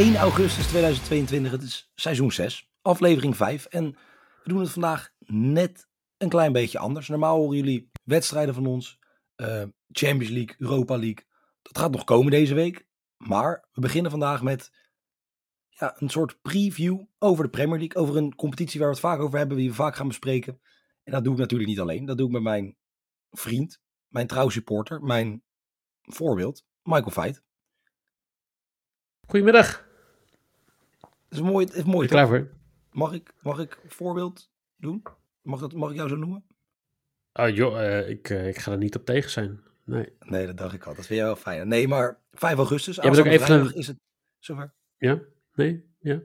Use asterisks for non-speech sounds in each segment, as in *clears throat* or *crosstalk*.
1 augustus 2022. Het is seizoen 6, aflevering 5. En we doen het vandaag net een klein beetje anders. Normaal horen jullie wedstrijden van ons. eh, Champions League, Europa League. Dat gaat nog komen deze week. Maar we beginnen vandaag met ja, een soort preview over de Premier League. Over een competitie waar we het vaak over hebben, die we vaak gaan bespreken. En dat doe ik natuurlijk niet alleen. Dat doe ik met mijn vriend, mijn trouwsupporter, mijn voorbeeld, Michael Veit. Goedemiddag. Het is mooi. Is mooi je klaar voor? Mag ik, mag ik voorbeeld doen? Mag, dat, mag ik jou zo noemen? Oh joh, eh, ik, eh, ik ga er niet op tegen zijn. Nee. Nee, dat dacht ik al. Dat vind jij wel fijn. Nee, maar 5 augustus, bent ook even vrijdag een- is het zover. Ja? Nee? Ja?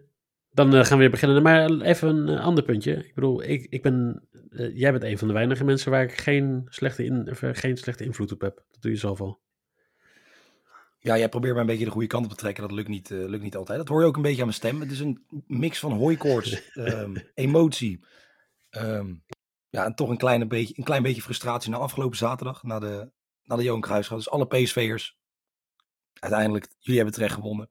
Dan eh, gaan we weer beginnen. Maar even een ander puntje. Ik bedoel, ik, ik ben, jij bent een van de weinige mensen waar ik geen slechte, in, geen slechte invloed op heb. Dat doe je zelf al. Ja, jij probeert mij een beetje de goede kant op te trekken. Dat lukt niet, eh, lukt niet altijd. Dat hoor je ook een beetje aan mijn stem. Het is een mix van hooikoorts, *laughs* ehm, emotie. ehm, ja, en toch een, kleine beetje, een klein beetje frustratie na afgelopen zaterdag. Na de, na de Johan Cruijffschaal. Dus alle PSV'ers. Uiteindelijk, jullie hebben terecht gewonnen.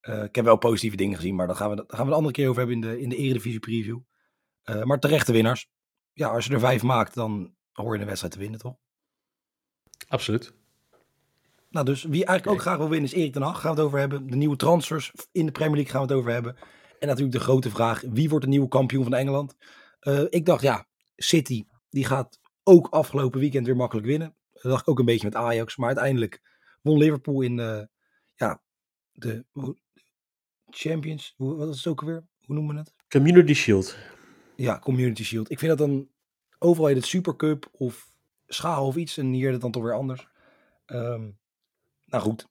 Eh, ik heb wel positieve dingen gezien, maar daar gaan we, daar gaan we de andere keer over hebben in de, in de Eredivisie preview. Eh, maar terechte winnaars. Ja, als je er vijf maakt, dan hoor je een wedstrijd te winnen, toch? Absoluut. Nou, dus wie eigenlijk ook graag wil winnen is Erik ten Hag. Gaan we het over hebben. De nieuwe transfers in de Premier League gaan we het over hebben. En natuurlijk de grote vraag, wie wordt de nieuwe kampioen van Engeland? Eh, ik dacht, ja, City, die gaat ook afgelopen weekend weer makkelijk winnen. Dat dacht ik ook een beetje met Ajax. Maar uiteindelijk won Liverpool in eh, ja, de Champions. Hoe, wat is het ook alweer? Hoe noemen we het? Community Shield. Ja, Community Shield. Ik vind dat dan overal heet het Supercup of schaal of iets. En hier dan toch weer anders. Ehm, nou goed,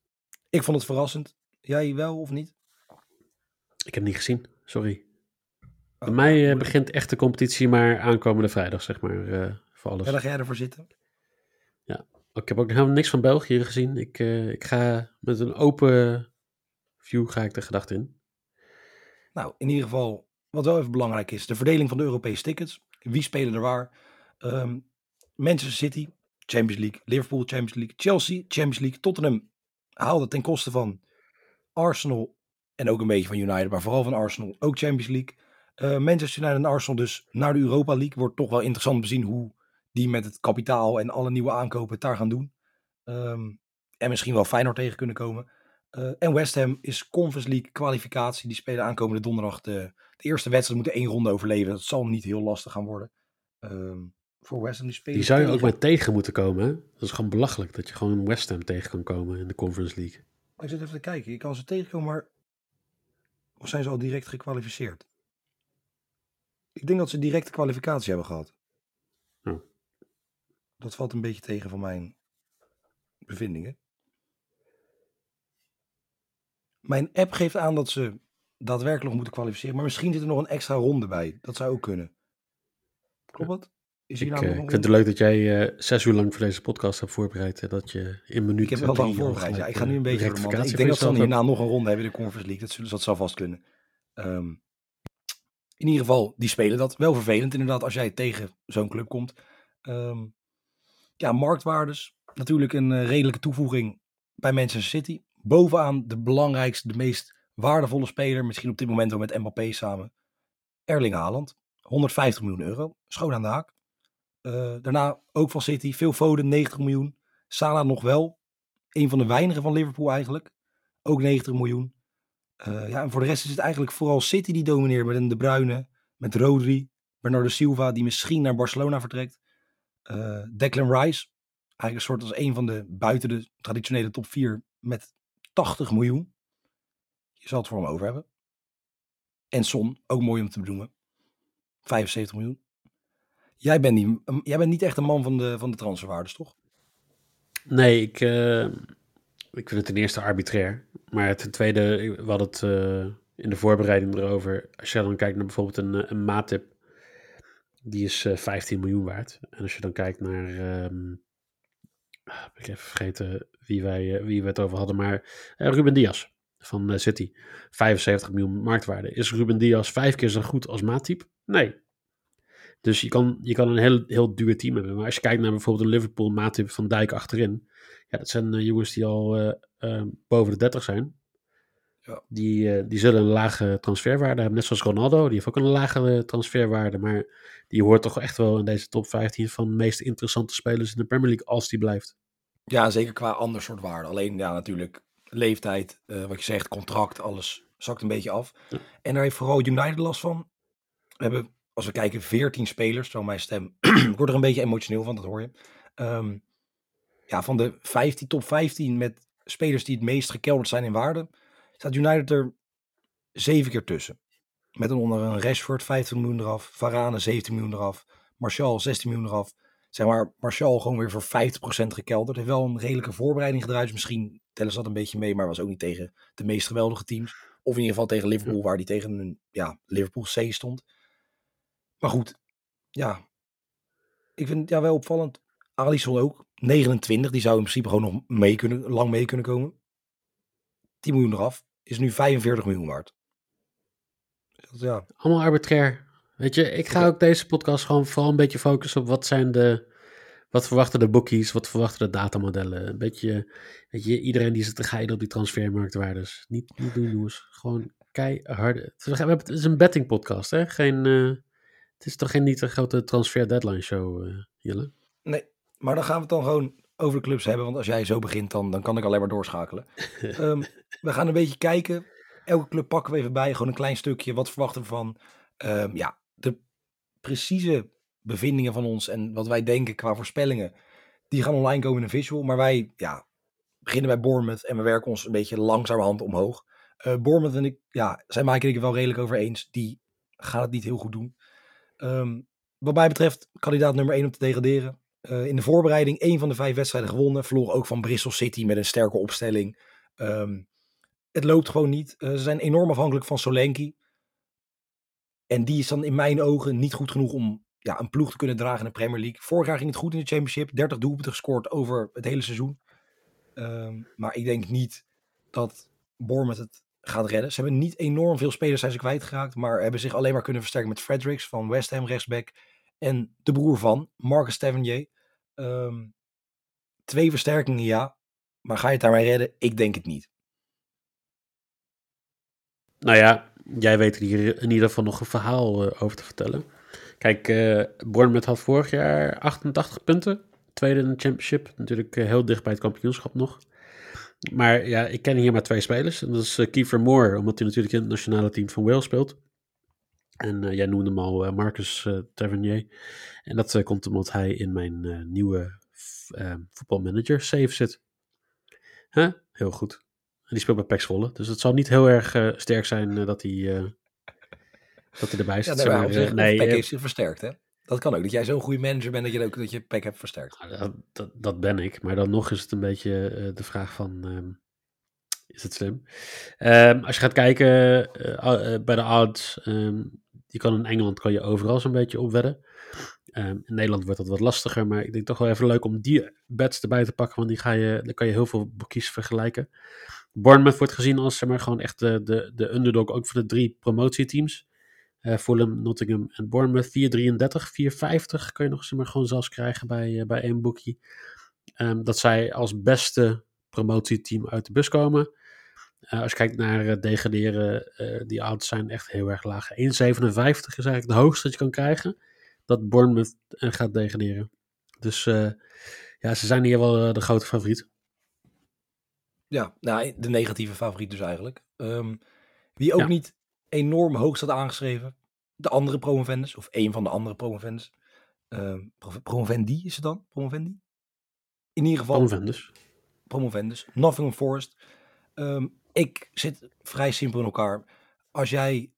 ik vond het verrassend. Jij wel of niet? Ik heb het niet gezien. Sorry. Bij Oh, mij eh, begint echt de competitie maar aankomende vrijdag, zeg maar. eh, voor alles. Ja, ga jij ervoor zitten. Ik heb ook helemaal niks van België gezien. Ik, eh, ik ga met een open view ga ik de gedachte in. Nou, in ieder geval, wat wel even belangrijk is, de verdeling van de Europese tickets. Wie spelen er waar? Ehm, Manchester City, Champions League. Liverpool, Champions League. Chelsea, Champions League. Tottenham haalde ten koste van Arsenal en ook een beetje van United, maar vooral van Arsenal, ook Champions League. Eh, Manchester United en Arsenal dus naar de Europa League. Wordt toch wel interessant om te zien hoe die met het kapitaal en alle nieuwe aankopen het daar gaan doen. Ehm, en misschien wel Feyenoord tegen kunnen komen. Eh, en West Ham is Conference League kwalificatie. Die spelen aankomende donderdag de, de eerste wedstrijd. Moeten één ronde overleven. Dat zal niet heel lastig gaan worden. Ehm, voor West Ham die spelen Die zou je ook maar tegen moeten komen. Hè? Dat is gewoon belachelijk dat je gewoon West Ham tegen kan komen in de Conference League. Ik zit even te kijken. Je kan ze tegenkomen, maar... Of zijn ze al direct gekwalificeerd? Ik denk dat ze directe kwalificatie hebben gehad. Oh. Dat valt een beetje tegen van mijn bevindingen. Mijn app geeft aan dat ze daadwerkelijk nog moeten kwalificeren. Maar misschien zit er nog een extra ronde bij. Dat zou ook kunnen. Klopt dat? Is Ik, nou eh, ik vind het leuk dat jij eh, zes uur lang voor deze podcast hebt voorbereid. En dat je in minuut Ik heb wel lang al voorbereid. Ja, ik ga nu een eh, beetje door. Ik denk dat ze dan hierna nog een ronde hebben in de Conference League. Dat, zullen, dat zal vast kunnen. Ehm, in ieder geval, die spelen dat. Wel vervelend inderdaad als jij tegen zo'n club komt. Ehm, ja, marktwaardes. Natuurlijk een redelijke toevoeging bij Manchester City. Bovenaan de belangrijkste, de meest waardevolle speler. Misschien op dit moment wel met Mbappé samen. Erling Haaland. 150 miljoen euro. Schoon aan de haak. Eh, daarna ook van City. Phil Foden, 90 miljoen. Salah nog wel. Een van de weinigen van Liverpool eigenlijk. Ook 90 miljoen. Eh, ja, en voor de rest is het eigenlijk vooral City die domineert. Met een De Bruyne, met Rodri, Bernardo Silva die misschien naar Barcelona vertrekt. Eh, Declan Rice, eigenlijk een soort als een van de buiten de traditionele top 4 met 80 miljoen. Je zal het voor hem over hebben. En Son, ook mooi om te benoemen. 75 miljoen. Jij bent, niet, jij bent niet echt een man van de, van de transferwaardes, toch? Nee, ik, eh, ik vind het ten eerste arbitrair. Maar ten tweede, we hadden het eh, in de voorbereiding erover. Als je dan kijkt naar bijvoorbeeld een, eh, een Matip, die is eh 15 miljoen waard. En als je dan kijkt naar, ben ik even vergeten wie wij, eh, wie we het over hadden, maar eh, Ruben Diaz van eh, City. 75 miljoen marktwaarde. Is Ruben Diaz vijf keer zo goed als Matip? Nee. Dus je kan, je kan een heel, heel duur team hebben. Maar als je kijkt naar bijvoorbeeld een Liverpool, Matip, Van Dijk achterin. Ja, dat zijn eh, jongens die al eh, eh, boven de 30 zijn. Ja. Die, eh, die zullen een lage transferwaarde hebben. Net zoals Ronaldo, die heeft ook een lagere transferwaarde. Maar die hoort toch echt wel in deze top 15 van de meest interessante spelers in de Premier League als die blijft. Ja, zeker qua ander soort waarde. Alleen ja, natuurlijk leeftijd, wat je zegt, contract, alles zakt een beetje af. Ja. En daar heeft vooral United last van. We hebben, als we kijken, 14 spelers. Zo mijn stem, *clears throat* ik word er een beetje emotioneel van, dat hoor je. Ehm, ja, van de 15, top 15 met spelers die het meest gekelderd zijn in waarde, staat United er zeven keer tussen. Met een onder een Rashford 15 miljoen eraf, Varane 17 miljoen eraf, Martial 16 miljoen eraf. Zeg maar, Martial gewoon weer voor 50% gekelderd. Heeft wel een redelijke voorbereiding gedraaid. Dus misschien tellen ze dat een beetje mee, maar was ook niet tegen de meest geweldige teams. Of in ieder geval tegen Liverpool, waar die tegen een ja, Liverpool C stond. Maar goed, ja. Ik vind het ja, wel opvallend. Alisson ook, 29. Die zou in principe gewoon nog mee kunnen, lang mee kunnen komen. 10 miljoen eraf. Is nu 45 miljoen waard. Dus ja, Allemaal arbitrair. Weet je, ik ga ook deze podcast gewoon vooral een beetje focussen op wat zijn de. Wat verwachten de bookies, wat verwachten de datamodellen? Een beetje, weet je, iedereen die zit te geiden op die transfermarktwaardes. Niet, niet doen, jongens. Gewoon keihard. Het is, we hebben- het is een betting podcast, hè? Geen, eh, het is toch geen niet een grote transfer deadline show, eh Jelle? Nee, maar dan gaan we het dan gewoon over de clubs hebben. Want als jij zo begint, dan, dan kan ik alleen maar doorschakelen. *laughs* Ehm, we gaan een beetje kijken. Elke club pakken we even bij. Gewoon een klein stukje. Wat verwachten we van? Ehm, ja, de precieze bevindingen van ons en wat wij denken qua voorspellingen. Die gaan online komen in een visual. Maar wij ja, beginnen bij Bournemouth en we werken ons een beetje langzamerhand omhoog. Eh Bournemouth en ik, ja, zij maken ik er wel redelijk over eens. Die gaan het niet heel goed doen. Ehm, wat mij betreft, kandidaat nummer 1 om te degraderen. Eh, in de voorbereiding één van de vijf wedstrijden gewonnen. Verloren ook van Bristol City met een sterke opstelling. Ehm, het loopt gewoon niet. Eh, ze zijn enorm afhankelijk van Solanke. En die is dan in mijn ogen niet goed genoeg om ja, een ploeg te kunnen dragen in de Premier League. Vorig jaar ging het goed in de Championship. 30 doelpunten gescoord over het hele seizoen. Ehm, maar ik denk niet dat Bournemouth het gaat redden. Ze hebben niet enorm veel spelers zijn ze kwijtgeraakt. Maar hebben zich alleen maar kunnen versterken met Fredericks van West Ham rechtsback. En de broer van, Marcus Tavernier. Ehm, twee versterkingen, ja. Maar ga je het daarmee redden? Ik denk het niet. Nou ja, jij weet hier in ieder geval nog een verhaal eh, over te vertellen. Kijk, eh Bournemouth had vorig jaar 88 punten. Tweede in de championship. Natuurlijk eh, heel dicht bij het kampioenschap nog. Maar ja, ik ken hier maar twee spelers. En dat is eh, Kiefer Moore, omdat hij natuurlijk in het nationale team van Wales speelt. En eh, jij noemde hem al eh, Marcus eh, Tavernier. En dat komt omdat hij in mijn nieuwe voetbalmanager save zit. Huh? Heel goed. En die speelt bij Zwolle. Dus het zal niet heel erg sterk zijn dat, hij, dat hij erbij Ja, zit. nee, zeg maar op zich, nee, nee, zich versterkt, hè? Dat kan ook. Dat jij zo'n goede manager bent dat je ook dat je Peck hebt versterkt. Nou, Dat, dat, dat ben ik. Maar dan nog is het een beetje eh, de vraag van... ehm, is het slim? Ehm, als je gaat kijken eh, eh, bij de odds... ehm, je kan in Engeland kan je overal zo'n beetje opwedden. Ehm, in Nederland wordt dat wat lastiger. Maar ik denk toch wel even leuk om die bets erbij te pakken. Want die ga je, dan kan je heel veel boekjes vergelijken. Bournemouth wordt gezien als zeg maar, gewoon echt de, de, de underdog. Ook voor de drie promotieteams. Eh Fulham, Nottingham en Bournemouth 4,33, 4,50 kun je nog zeg maar, gewoon zelfs krijgen bij, eh, bij één boekie. Ehm, dat zij als beste promotieteam uit de bus komen. Eh, als je kijkt naar degraderen, die odds zijn echt heel erg laag. 1,57 is eigenlijk de hoogste dat je kan krijgen. Dat Bournemouth gaat degraderen. Dus ja, ze zijn hier wel de grote favoriet. Ja, nou, de negatieve favoriet dus eigenlijk. Ehm, wie ook Ja. niet enorm hoog staat aangeschreven. De andere promovendus, of een van de andere promovendus. Pro- promovendi is het dan? Promovendi? In ieder geval Convendus. promovendus. Nottingham Forest. Ehm, ik zit vrij simpel in elkaar. Als jij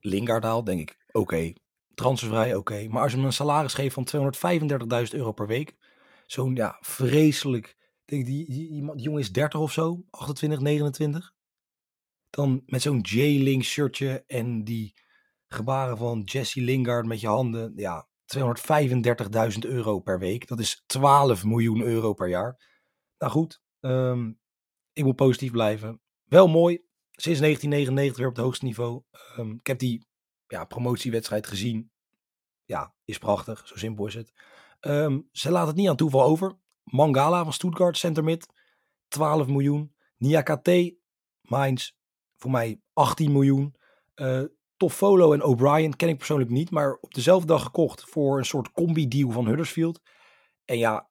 Lingard haalt, denk ik, oké. Transfervrij, oké. Maar als je hem een salaris geeft van 235.000 euro per week. Zo'n, ja, vreselijk. Ik denk, die, die, die, die jongen is 30 of zo. 28, 29. Dan met zo'n J-Link shirtje en die gebaren van Jesse Lingard met je handen. Ja, 235.000 euro per week. Dat is 12 miljoen euro per jaar. Nou goed, ehm, ik moet positief blijven. Wel mooi. Sinds 1999 weer op het hoogste niveau. Ehm, ik heb die ja, promotiewedstrijd gezien. Ja, is prachtig. Zo simpel is het. Ehm, ze laten het niet aan toeval over. Mangala van Stuttgart, center mid. 12 miljoen. Niakate, Mainz. Voor mij 18 miljoen. Uh, Toffolo en O'Brien ken ik persoonlijk niet, maar op dezelfde dag gekocht voor een soort combi-deal van Huddersfield. En ja,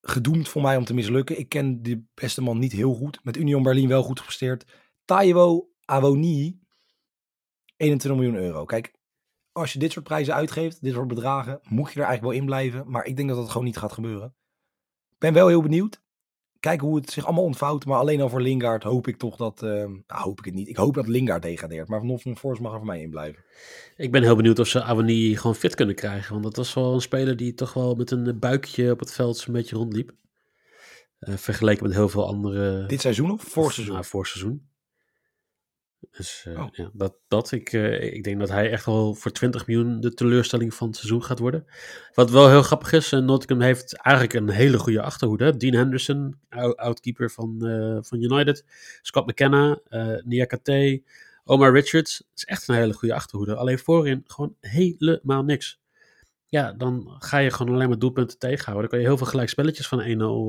gedoemd voor mij om te mislukken. Ik ken de beste man niet heel goed. Met Union Berlin wel goed gepresteerd. Taiwo Awoni, 21 miljoen euro. Kijk, als je dit soort prijzen uitgeeft, dit soort bedragen, moet je er eigenlijk wel in blijven. Maar ik denk dat dat gewoon niet gaat gebeuren. Ik ben wel heel benieuwd. Kijken hoe het zich allemaal ontvouwt. Maar alleen al voor Lingard hoop ik toch dat... Uh, nou, hoop ik het niet. Ik hoop dat Lingard degradeert. Maar Van van Force mag er voor mij in blijven. Ik ben heel benieuwd of ze Awani gewoon fit kunnen krijgen. Want dat was wel een speler die toch wel met een buikje op het veld zo'n beetje rondliep. Uh, vergeleken met heel veel andere... Dit seizoen of voor seizoen? Nou, voor seizoen. Dus uh, ja, dat, dat ik, uh, ik denk dat hij echt wel voor 20 miljoen de teleurstelling van het seizoen gaat worden. Wat wel heel grappig is, uh, Nottingham heeft eigenlijk een hele goede achterhoede. Dean Henderson, outkeeper van, van United. Scott McKenna, Niakate, Omar Richards. Het is echt een hele goede achterhoede. Alleen voorin gewoon helemaal niks. Ja, dan ga je gewoon alleen maar doelpunten tegenhouden. Dan kan je heel veel gelijkspelletjes van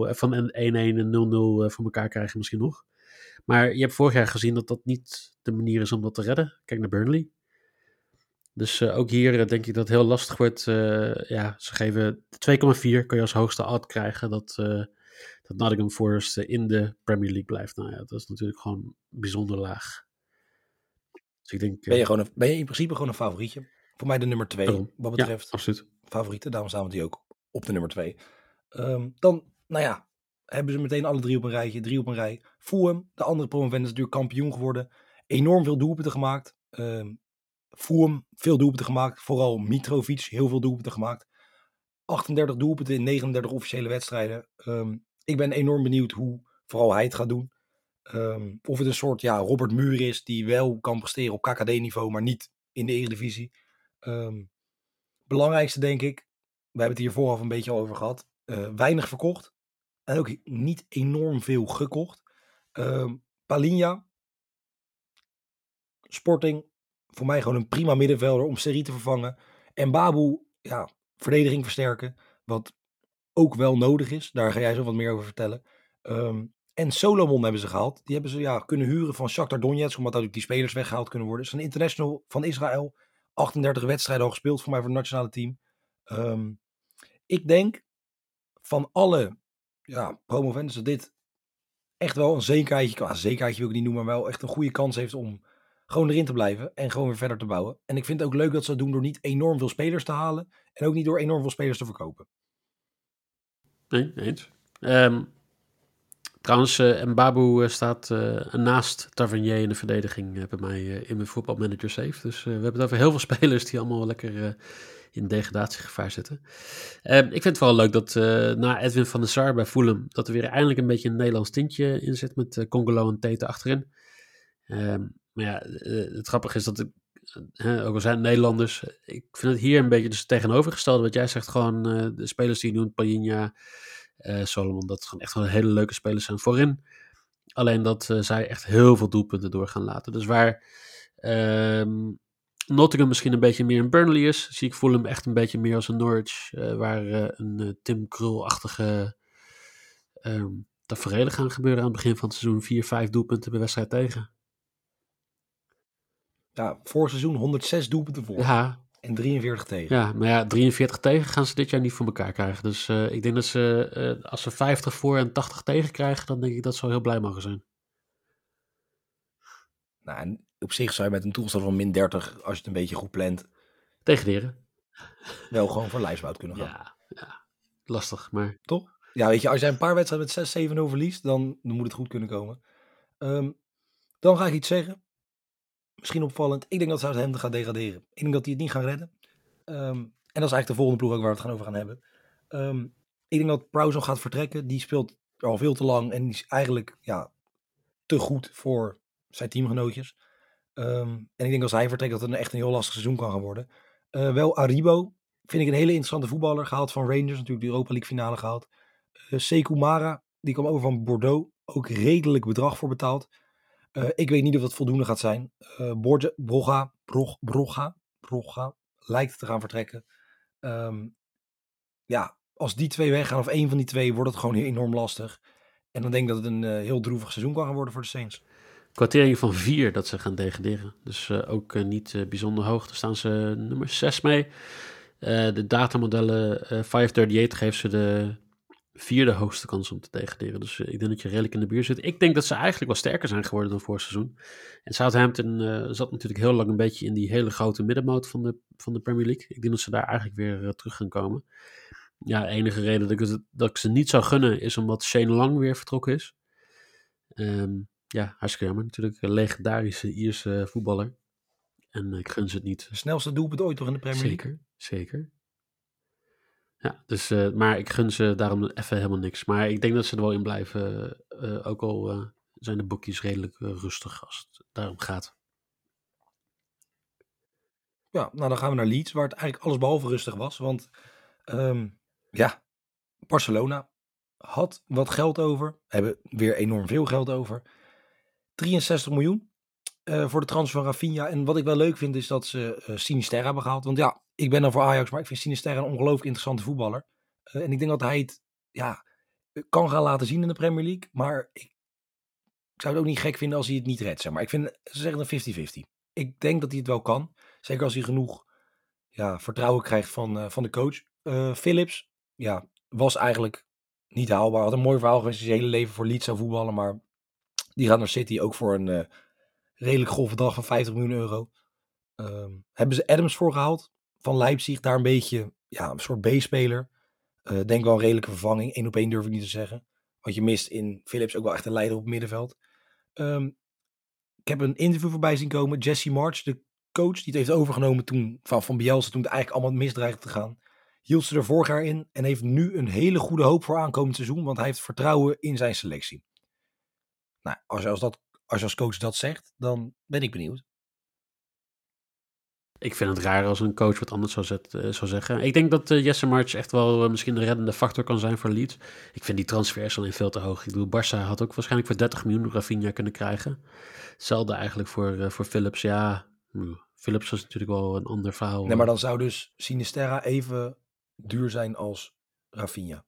1-0, van 1-1 en 0-0 voor elkaar krijgen misschien nog. Maar je hebt vorig jaar gezien dat dat niet de manier is om dat te redden. Kijk naar Burnley. Dus uh, ook hier uh, denk ik dat het heel lastig wordt. Uh, ja, ze geven 2,4 kan je als hoogste odd krijgen dat, dat Nottingham Forest in de Premier League blijft. Nou ja, dat is natuurlijk gewoon bijzonder laag. Dus ik denk, ben, je gewoon een, ben je in principe gewoon een favorietje? Voor mij de nummer 2, wat betreft. Ja, absoluut. Favorieten, daarom staan we die ook op de nummer 2. Um, dan, nou ja, hebben ze meteen alle drie op een rijtje, drie op een rij. Fulham, de andere promovendus, natuurlijk kampioen geworden. Enorm veel doelpunten gemaakt. Uh, Fulham, veel doelpunten gemaakt. Vooral Mitrovic, heel veel doelpunten gemaakt. 38 doelpunten in 39 officiële wedstrijden. Um, ik ben enorm benieuwd hoe vooral hij het gaat doen. Um, of het een soort ja, Robert Muur is die wel kan presteren op KKD-niveau, maar niet in de Eredivisie. Um, belangrijkste denk ik, we hebben het hier vooraf een beetje over gehad. Uh, weinig verkocht. En ook niet enorm veel gekocht. Uh, Palinha. Sporting. Voor mij gewoon een prima middenvelder om serie te vervangen. En Babu, ja, verdediging versterken. Wat ook wel nodig is. Daar ga jij zo wat meer over vertellen. Um, en Solomon hebben ze gehaald. Die hebben ze ja, kunnen huren van Shakhtar Donetsk. Omdat ook die spelers weggehaald kunnen worden. Het is een international van Israël. 38 wedstrijden al gespeeld voor mij voor het nationale team. Um, ik denk van alle ja, promovendus dat dit echt wel een zekerheidje, qua zekerheidje wil ik niet noemen, maar wel echt een goede kans heeft om gewoon erin te blijven en gewoon weer verder te bouwen. En ik vind het ook leuk dat ze dat doen door niet enorm veel spelers te halen en ook niet door enorm veel spelers te verkopen. Nee, eens. Um, trouwens, uh, Mbabu uh, staat uh, naast Tavernier in de verdediging bij mij in mijn voetbalmanager safe. Dus we hebben het over heel veel *laughs* spelers die allemaal lekker in degradatiegevaar zitten. Uh, ik vind het vooral leuk dat uh, na Edwin van der Sar bij Fulham, dat er weer eindelijk een beetje een Nederlands tintje in zit met uh, Congolo en Tete achterin. Ehm, maar ja, eh, het grappige is dat ik, ook al zijn Nederlanders, ik vind het hier een beetje dus tegenovergestelde. Wat jij zegt, gewoon de spelers die je noemt, Pajinja, Solomon, dat gewoon echt wel hele leuke spelers zijn voorin. Alleen dat zij echt heel veel doelpunten door gaan laten. Dus waar um, Nottingham misschien een beetje meer een Burnley is, zie ik hem echt een beetje meer als een Norwich, uh, waar uh, een uh, Tim Krul-achtige um, tafereelen gaan gebeuren aan het begin van het seizoen. Vier, vijf doelpunten per wedstrijd tegen. Ja, voor seizoen 106 doelpunten voor. Ja. En 43 tegen. Ja, maar ja, 43 tegen gaan ze dit jaar niet voor elkaar krijgen. Dus ik denk dat ze, als ze 50 voor en 80 tegen krijgen, dan denk ik dat ze wel heel blij mogen zijn. Nou, op zich zou je met een toestand van min 30, als je het een beetje goed plant, degraderen. Wel gewoon voor lijfsbout kunnen gaan. Ja, ja, lastig, maar toch? Ja, weet je, als jij een paar wedstrijden met 6-7-0 verliest, dan, dan, moet het goed kunnen komen. Um, dan ga ik iets zeggen. Misschien opvallend. Ik denk dat Southampton gaat degraderen. Ik denk dat die het niet gaan redden. Um, en dat is eigenlijk de volgende ploeg ook waar we het gaan over gaan hebben. Um, ik denk dat Prowse gaat vertrekken. Die speelt al veel te lang en die is eigenlijk ja, te goed voor zijn teamgenootjes. Um, en ik denk als hij vertrekt dat het een echt een heel lastig seizoen kan gaan worden. Uh, wel Aribo vind ik een hele interessante voetballer. Gehaald van Rangers, natuurlijk de Europa League finale gehaald. Uh, Sekou Mara, die kwam over van Bordeaux. Ook redelijk bedrag voor betaald. Uh, ik weet niet of dat voldoende gaat zijn. Uh, Borge, Broga, Brog, Broga, Broga lijkt te gaan vertrekken. Um, ja, als die twee weggaan of één van die twee, wordt het gewoon enorm lastig. En dan denk ik dat het een heel droevig seizoen kan gaan worden voor de Saints. Kwartering van 4 dat ze gaan degraderen. Dus uh, ook uh, niet uh, bijzonder hoog. Daar staan ze nummer 6 mee. de datamodellen 538 geeft ze de vierde hoogste kans om te degraderen. Dus ik denk dat je redelijk in de buurt zit. Ik denk dat ze eigenlijk wel sterker zijn geworden dan vorig seizoen. En Southampton zat natuurlijk heel lang een beetje in die hele grote middenmoot van de, van de Premier League. Ik denk dat ze daar eigenlijk weer terug gaan komen. Ja, enige reden dat ik, dat ik ze niet zou gunnen is omdat Shane Lang weer vertrokken is. Um, ja, hartstikke jammer. Natuurlijk een legendarische Ierse voetballer. En ik gun ze het niet. De snelste doelpunt ooit toch in de Premier League? Zeker, zeker. Ja, dus, uh, maar ik gun ze daarom even helemaal niks. Maar ik denk dat ze er wel in blijven. Uh, ook al uh, zijn de boekjes redelijk rustig als het daarom gaat. Ja, nou dan gaan we naar Leeds, waar het eigenlijk alles behalve rustig was. Want um, ja, Barcelona had wat geld over. Hebben weer enorm veel geld over. 63 miljoen uh, voor de transfer van Rafinha. En wat ik wel leuk vind is dat ze uh, Sinisterra hebben gehaald. Want ja, ik ben dan voor Ajax, maar ik vind Sinisterra een ongelooflijk interessante voetballer. Uh, en ik denk dat hij het ja, kan gaan laten zien in de Premier League. Maar ik, ik, zou het ook niet gek vinden als hij het niet redt. Zeg maar ik vind, ze zeggen een 50-50. Ik denk dat hij het wel kan. Zeker als hij genoeg ja, vertrouwen krijgt van, van de coach. Philips ja, was eigenlijk niet haalbaar. Had een mooi verhaal geweest. Zijn hele leven voor Leeds zou voetballen. Maar die gaat naar City ook voor een uh, redelijk grove dag van 50 miljoen euro. Um, hebben ze Adams voor gehaald van Leipzig. Daar een beetje ja, een soort B-speler. Uh, denk wel een redelijke vervanging. Eén op één durf ik niet te zeggen. Want je mist in Philips ook wel echt een leider op het middenveld. Um, ik heb een interview voorbij zien komen. Jesse March, de coach die het heeft overgenomen toen van, van Bielsa, toen het eigenlijk allemaal misdreigde te gaan. Hield ze er vorig jaar in en heeft nu een hele goede hoop voor aankomend seizoen. Want hij heeft vertrouwen in zijn selectie. Nou, als je als, dat, als je als coach dat zegt, dan ben ik benieuwd. Ik vind het raar als een coach wat anders zou, zet, uh, zou zeggen. Ik denk dat uh, Jesse March echt wel uh, misschien de reddende factor kan zijn voor Leeds. Ik vind die transfers alleen veel te hoog. Ik bedoel, Barça had ook waarschijnlijk voor 30 miljoen Rafinha kunnen krijgen. Hetzelfde eigenlijk voor, voor Philips. Ja, hmm, Philips was natuurlijk wel een ander verhaal. Nee, maar dan zou dus Sinisterra even duur zijn als Rafinha.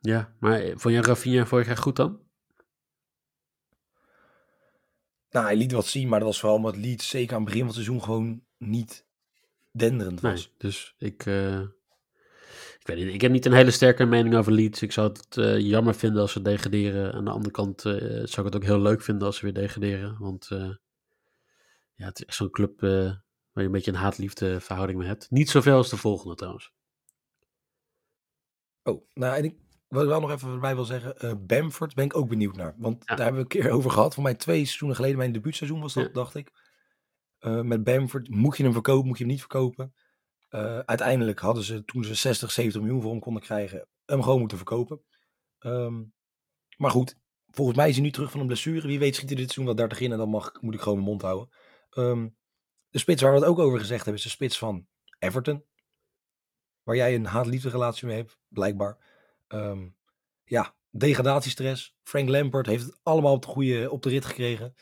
Ja, maar vond jij Rafinha vorig jaar goed dan? Nou, hij liet wat zien, maar dat was vooral omdat Leeds zeker aan het begin van het seizoen gewoon niet denderend was. Nee, dus ik, uh, ik weet niet, ik heb niet een hele sterke mening over Leeds. Ik zou het uh, jammer vinden als ze degraderen. Aan de andere kant uh, zou ik het ook heel leuk vinden als ze weer degraderen. Want ja, het is echt zo'n club waar je een beetje een haat-liefde verhouding mee hebt. Niet zoveel als de volgende trouwens. Oh, nou en ik wat ik wel nog even bij wil zeggen, uh, Bamford ben ik ook benieuwd naar. Want daar hebben we een keer over gehad. Voor mij twee seizoenen geleden, mijn debuutseizoen was dat, dacht ik. Uh, met Bamford, moet je hem verkopen, moet je hem niet verkopen? Uh, uiteindelijk hadden ze, toen ze 60, 70 miljoen voor hem konden krijgen, hem gewoon moeten verkopen. Um, maar goed, volgens mij is hij nu terug van een blessure. Wie weet schiet hij dit seizoen wel 30 in en dan mag, moet ik gewoon mijn mond houden. Um, de spits waar we het ook over gezegd hebben, is de spits van Everton. Waar jij een haat-liefde relatie mee hebt, blijkbaar. Um, ja, degradatiestress. Frank Lampard heeft het allemaal op de, goede, op de rit gekregen.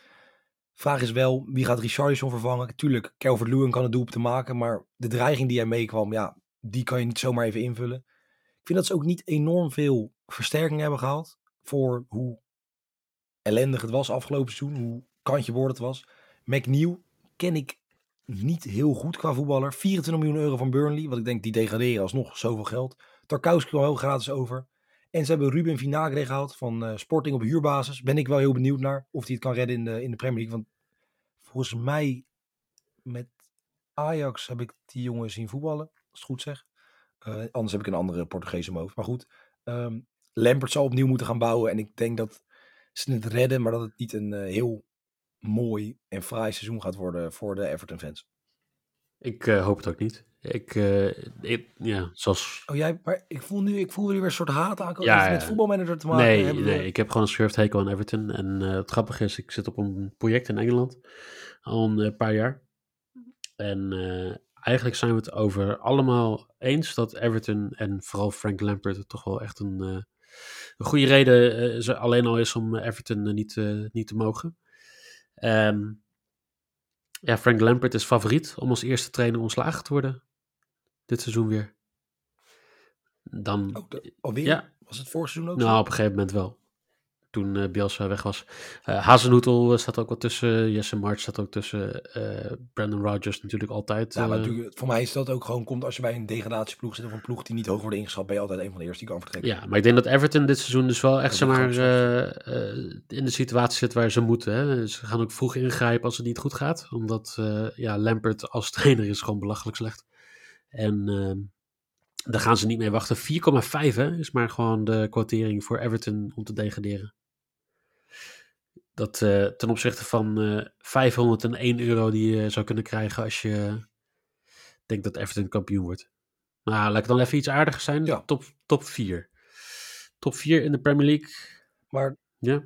Vraag is wel, wie gaat Richarlison vervangen? Tuurlijk, Calvert-Lewin kan het doel te maken, maar de dreiging die hij meekwam, ja, die kan je niet zomaar even invullen. Ik vind dat ze ook niet enorm veel versterking hebben gehaald voor hoe ellendig het was afgelopen seizoen, hoe kantje boord het was. McNeil ken ik niet heel goed qua voetballer. 24 miljoen euro van Burnley, wat ik denk die degraderen alsnog zoveel geld. Tarkowski kwam heel gratis over. En ze hebben Ruben Vinagre gehaald van uh, Sporting op huurbasis. Ben ik wel heel benieuwd naar of hij het kan redden in de, in de Premier League. Want volgens mij met Ajax heb ik die jongen zien voetballen. Als het goed zeg. Uh, anders heb ik een andere Portugees hoofd. Maar goed, um, Lampert zal opnieuw moeten gaan bouwen. En ik denk dat ze het redden, maar dat het niet een uh, heel mooi en fraai seizoen gaat worden voor de Everton fans. Ik hoop het ook niet. Ik, uh, ik, ja, zoals... Oh jij, maar ik voel nu, ik voel nu weer een soort haat aankomen. Ja, met voetbalmanager te maken. Nee, nee, ik heb gewoon een schurft hekel aan Everton. En uh, het grappige is, ik zit op een project in Engeland al een paar jaar. En eigenlijk zijn we het over allemaal eens dat Everton en vooral Frank Lampard toch wel echt een, een goede reden uh, alleen al is om Everton niet, niet te mogen. Um, ja, Frank Lampert is favoriet om als eerste trainer ontslagen te worden. Dit seizoen weer. Dan, oh, alweer? Ja. Was het vorig seizoen ook Nou, op een gegeven moment wel. toen uh, Bielsa weg was. Uh, Hazenhoetel staat ook wat tussen. Jesse March staat ook tussen. Uh, Brandon Rogers natuurlijk altijd. Ja, maar natuurlijk, voor mij is dat ook gewoon, komt als je bij een degradatieploeg zit of een ploeg die niet hoog wordt ingeschat, ben je altijd een van de eerste die kan vertrekken. Ja, maar ik denk dat Everton dit seizoen dus wel echt, zeg maar, in de situatie zit waar ze moeten. Hè. Ze gaan ook vroeg ingrijpen als het niet goed gaat, omdat ja, Lampert als trainer is gewoon belachelijk slecht. En ehm, daar gaan ze niet mee wachten. 4,5 is maar gewoon de quotering voor Everton om te degraderen. Dat uh, ten opzichte van uh, eh, 501 euro die je zou kunnen krijgen als je denkt dat Everton kampioen wordt. Nou, laat ik dan even iets aardiger zijn. Ja. Top, top 4. Top 4 in de Premier League. Maar ja.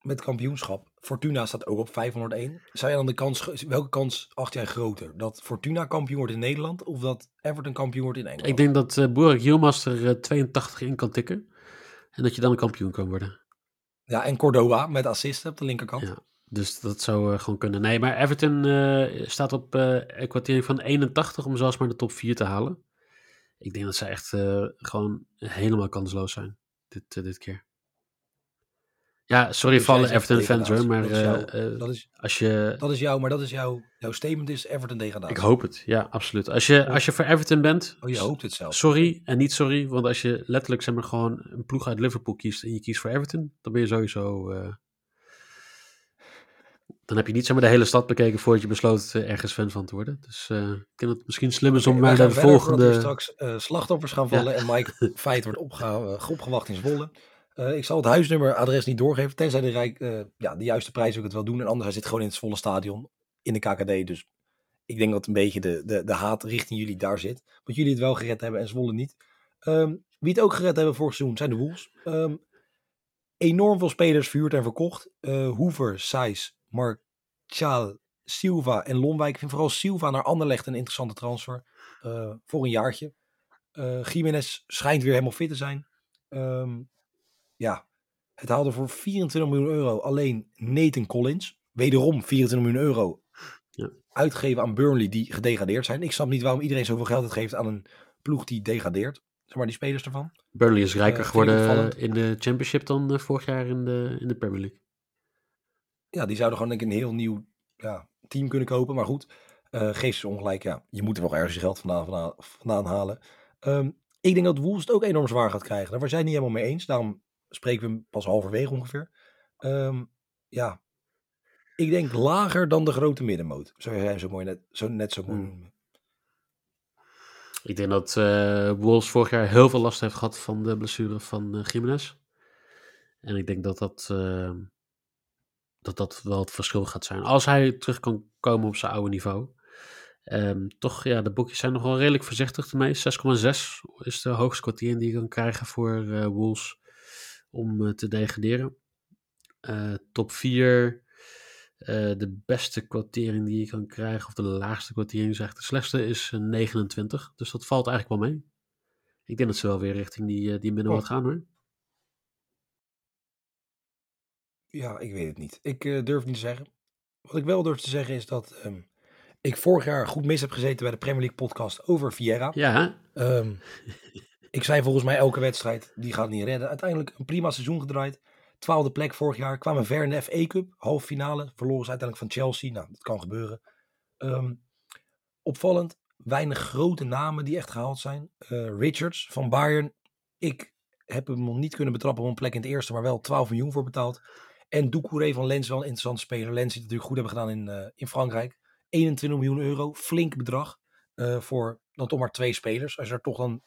met kampioenschap Fortuna staat ook op 501. Zou je dan de kans, welke kans acht jij groter? Dat Fortuna kampioen wordt in Nederland of dat Everton kampioen wordt in Engeland? Ik denk dat uh, Yilmaz er 82 in kan tikken. En dat je dan een kampioen kan worden. Ja, en Cordoba met assisten op de linkerkant. Ja, dus dat zou uh, gewoon kunnen. Nee, maar Everton staat op uh, kwartier van 81 om zelfs maar de top 4 te halen. Ik denk dat ze echt gewoon helemaal kansloos zijn dit, dit keer. Ja, sorry dus voor alle Everton fans hoor, maar dat is, jouw, uh, dat is, als je... Dat is jou, maar dat is jouw, jouw statement is Everton degradatie. Ik hoop het, ja, absoluut. Als je, als je voor Everton bent... Oh, je hoopt het zelf. Sorry en niet sorry, want als je letterlijk zeg maar gewoon een ploeg uit Liverpool kiest en je kiest voor Everton, dan ben je sowieso... Uh, dan heb je niet zomaar de hele stad bekeken voordat je besloot ergens fan van te worden. Dus ik denk het misschien slim is om okay, maar de volgende... Straks slachtoffers gaan vallen ja. en Mike *laughs* feit wordt opge opgewacht in Zwolle. Uh, ik zal het huisnummer, adres niet doorgeven. Tenzij de, rijk, uh, ja, de juiste prijs ook het wel doen. En anders hij zit gewoon in het volle stadion. In de KKD. Dus ik denk dat een beetje de, de, de haat richting jullie daar zit. Want jullie het wel gered hebben en Zwolle niet. Um, wie het ook gered hebben vorig seizoen zijn de Wolves. Um, enorm veel spelers verhuurd en verkocht. Uh, Hoever, Sijs, Marchal, Silva en Lonwijk. Ik vind vooral Silva naar Anderlecht een interessante transfer. voor een jaartje. Jiménez schijnt weer helemaal fit te zijn. Um, ja, het haalde voor 24 miljoen euro alleen Nathan Collins. Wederom 24 miljoen euro ja. uitgegeven aan Burnley die gedegradeerd zijn. Ik snap niet waarom iedereen zoveel geld uitgeeft aan een ploeg die degradeert. Zeg maar die spelers ervan. Burnley is rijker uh, geworden in de Championship dan uh, vorig jaar in de, in de Premier League. Ja, die zouden gewoon denk ik een heel nieuw ja, team kunnen kopen. Maar goed, uh, geef ze ongelijk. Ja, je moet er wel ergens je geld vandaan, vandaan, vandaan halen. Um, ik denk dat Wolves het ook enorm zwaar gaat krijgen. Daar zijn het niet helemaal mee eens. Daarom spreken we pas halverwege ongeveer. Um, ja, ik denk lager dan de grote middenmoot. Zou jij zo mooi net zo, net zo mooi hmm. noemen. Ik denk dat uh, Wolves vorig jaar heel veel last heeft gehad van de blessure van uh, Jiménez. En ik denk dat dat, uh, dat dat wel het verschil gaat zijn. Als hij terug kan komen op zijn oude niveau. Um, toch, ja, de boekjes zijn nog wel redelijk voorzichtig ermee. 6,6 is de hoogste kwartier die je kan krijgen voor Wolves om uh, te degraderen. Uh, top 4, uh, eh, de beste kwartering die je kan krijgen, of de laagste kwartering eigenlijk de slechtste, is 29. Dus dat valt eigenlijk wel mee. Ik denk dat ze wel weer richting die, die middenwat oh. gaan hoor. Ja, ik weet het niet. Ik uh, durf niet te zeggen. Wat ik wel durf te zeggen is dat um, ik vorig jaar goed mis heb gezeten bij de Premier League podcast over Vieira. Ja. Um, *laughs* ik zei volgens mij elke wedstrijd, die gaat niet redden. Uiteindelijk een prima seizoen gedraaid. Twaalfde plek vorig jaar. Kwamen ver in de FA Cup. Halve finale. Verloren ze uiteindelijk van Chelsea. Nou, dat kan gebeuren. Um, opvallend. Weinig grote namen die echt gehaald zijn. Uh, Richards van Bayern. Ik heb hem nog niet kunnen betrappen op een plek in het eerste. Maar wel 12 miljoen voor betaald. En Doucouré van Lens wel een interessante speler. Lens die het natuurlijk goed hebben gedaan in, uh, in Frankrijk. 21 miljoen euro. Flink bedrag. Uh, voor dan toch maar twee spelers. Als je er toch dan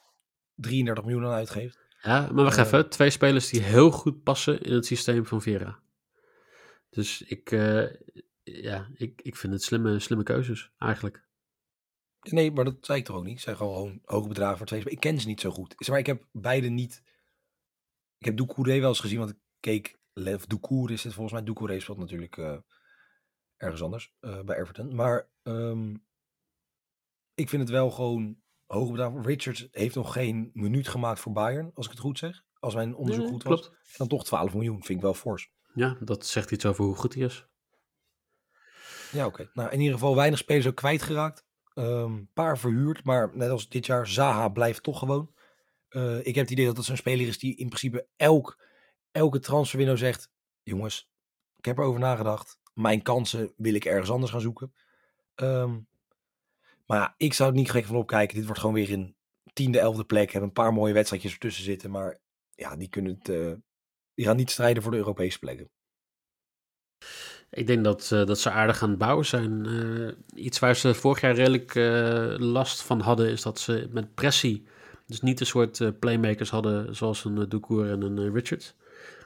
33 miljoen aan uitgeeft. Ja, maar wacht uh, even. Twee spelers die heel goed passen in het systeem van Vera. Dus ik, uh, ja, ik, ik vind het slimme, slimme keuzes eigenlijk. Nee, maar dat zei ik toch ook niet. Ik zei gewoon hoge bedragen voor twee spelers. Ik ken ze niet zo goed. Maar ik heb beide niet... Ik heb Doucouré wel eens gezien, want ik keek... Lev Doucouré is het volgens mij. Doucouré speelt natuurlijk uh, ergens anders bij Everton. Maar um, ik vind het wel gewoon hoge bedrag. Richards heeft nog geen minuut gemaakt voor Bayern, als ik het goed zeg. Als mijn onderzoek goed was. Klopt. Dan toch 12 miljoen, vind ik wel fors. Ja, dat zegt iets over hoe goed hij is. Ja, oké. Nou, in ieder geval weinig spelers ook kwijtgeraakt. Een um, paar verhuurd, maar net als dit jaar, Zaha blijft toch gewoon. Uh, ik heb het idee dat dat zo'n speler is die in principe elk elke transferwindow zegt, jongens, ik heb erover nagedacht. Mijn kansen wil ik ergens anders gaan zoeken. Ehm, maar ja, ik zou het niet gek van opkijken. Dit wordt gewoon weer een tiende, elfde plek. Hebben een paar mooie wedstrijdjes ertussen zitten. Maar ja, die, kunnen het, eh, die gaan niet strijden voor de Europese plekken. Ik denk dat, uh, dat ze aardig aan het bouwen zijn. Uh, iets waar ze vorig jaar redelijk last van hadden, is dat ze met pressie, dus niet een soort playmakers hadden zoals een Doucour en een Richards.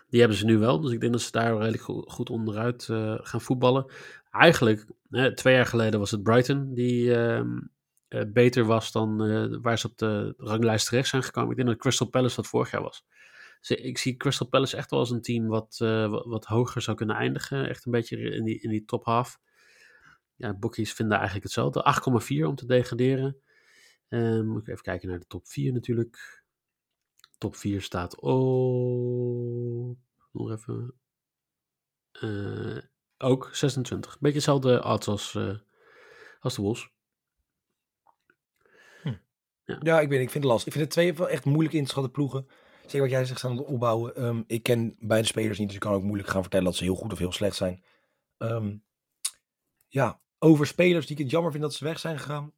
Die hebben ze nu wel, dus ik denk dat ze daar redelijk goed, goed onderuit gaan voetballen. Eigenlijk, twee jaar geleden was het Brighton die ehm, beter was dan waar ze op de ranglijst terecht zijn gekomen. Ik denk dat Crystal Palace dat vorig jaar was ik zie Crystal Palace echt wel als een team wat, uh, wat, hoger zou kunnen eindigen. Echt een beetje in die, in die top half. Ja, boekies vinden eigenlijk hetzelfde. 8,4 om te degraderen. Ik even kijken naar de top 4 natuurlijk. Top 4 staat op. Nog even. Ook 26. Beetje hetzelfde odds als, uh, als de Wolves. Hm. Ja. ja, ik, weet, ik vind het lastig. Ik vind het twee wel echt moeilijk in te schatten ploegen. Zeg wat jij zegt aan het opbouwen. Um, ik ken beide spelers niet, dus ik kan ook moeilijk gaan vertellen dat ze heel goed of heel slecht zijn. Um, ja, over spelers die ik het jammer vind dat ze weg zijn gegaan.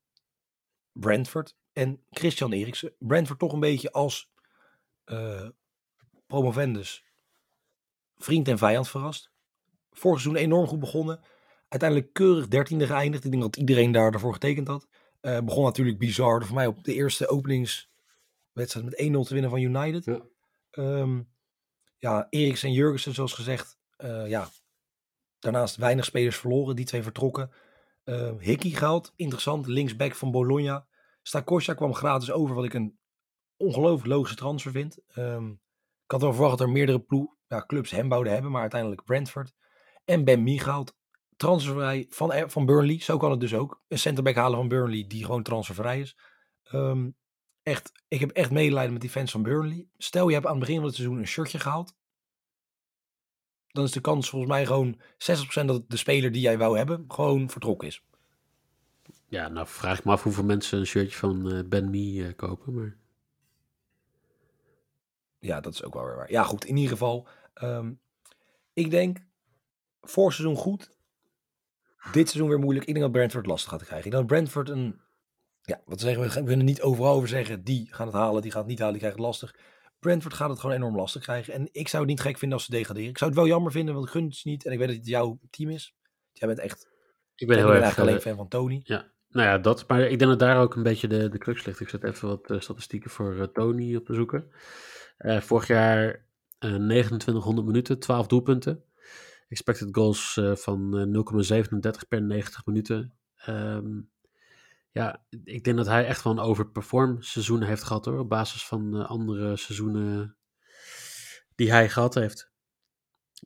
Brentford en Christian Eriksen. Brentford toch een beetje als uh, promovendus. Vriend en vijand verrast. Vorig seizoen enorm goed begonnen. Uiteindelijk keurig dertiende geëindigd. Ik denk dat iedereen daar daarvoor getekend had. Uh, begon natuurlijk bizar. Voor mij op de eerste openings wedstrijd met 1-0 te winnen van United. Ja, um, ja Eriksen en Jurgensen, zoals gezegd. Uh, ja, daarnaast weinig spelers verloren. Die twee vertrokken. Uh, Hickey gehaald. Interessant. Linksback van Bologna. Stakosja kwam gratis over. Wat ik een ongelooflijk logische transfer vind. Um, ik had wel verwacht dat er meerdere ploeg, ja, clubs hem wouden hebben. Maar uiteindelijk Brentford. En Ben Mee gehaald. Transfervrij van, van Burnley. Zo kan het dus ook. Een centerback halen van Burnley die gewoon transfervrij is. Um, echt, ik heb echt medelijden met die fans van Burnley. Stel je hebt aan het begin van het seizoen een shirtje gehaald. Dan is de kans volgens mij gewoon 60% dat de speler die jij wou hebben gewoon vertrokken is. Ja, nou vraag ik me af hoeveel mensen een shirtje van uh, Ben Mee uh, kopen. Maar... Ja, dat is ook wel weer waar. Ja, goed. In ieder geval, um, ik denk voor seizoen goed. Dit seizoen weer moeilijk. Ik denk dat Brentford lastig gaat krijgen. Ik denk dat Brentford een ja, wat zeggen we? We kunnen niet overal over zeggen, die gaan het halen, die gaat het niet halen, die krijgt het lastig. Brentford gaat het gewoon enorm lastig krijgen. En ik zou het niet gek vinden als ze degraderen. Ik zou het wel jammer vinden, want ik gun het niet. En ik weet dat het jouw team is. Jij bent echt... Ik ben heel erg... eigenlijk alleen fan van Tony. Ja, nou ja, dat. Maar ik denk dat daar ook een beetje de, de crux ligt. Ik zet even wat uh, statistieken voor uh, Tony op te zoeken. Uh, vorig jaar 2900 minuten, 12 doelpunten. Expected goals van 0,37 per 90 minuten. Um, ja, ik denk dat hij echt wel een overperform seizoen heeft gehad hoor. Op basis van uh, andere seizoenen die hij gehad heeft.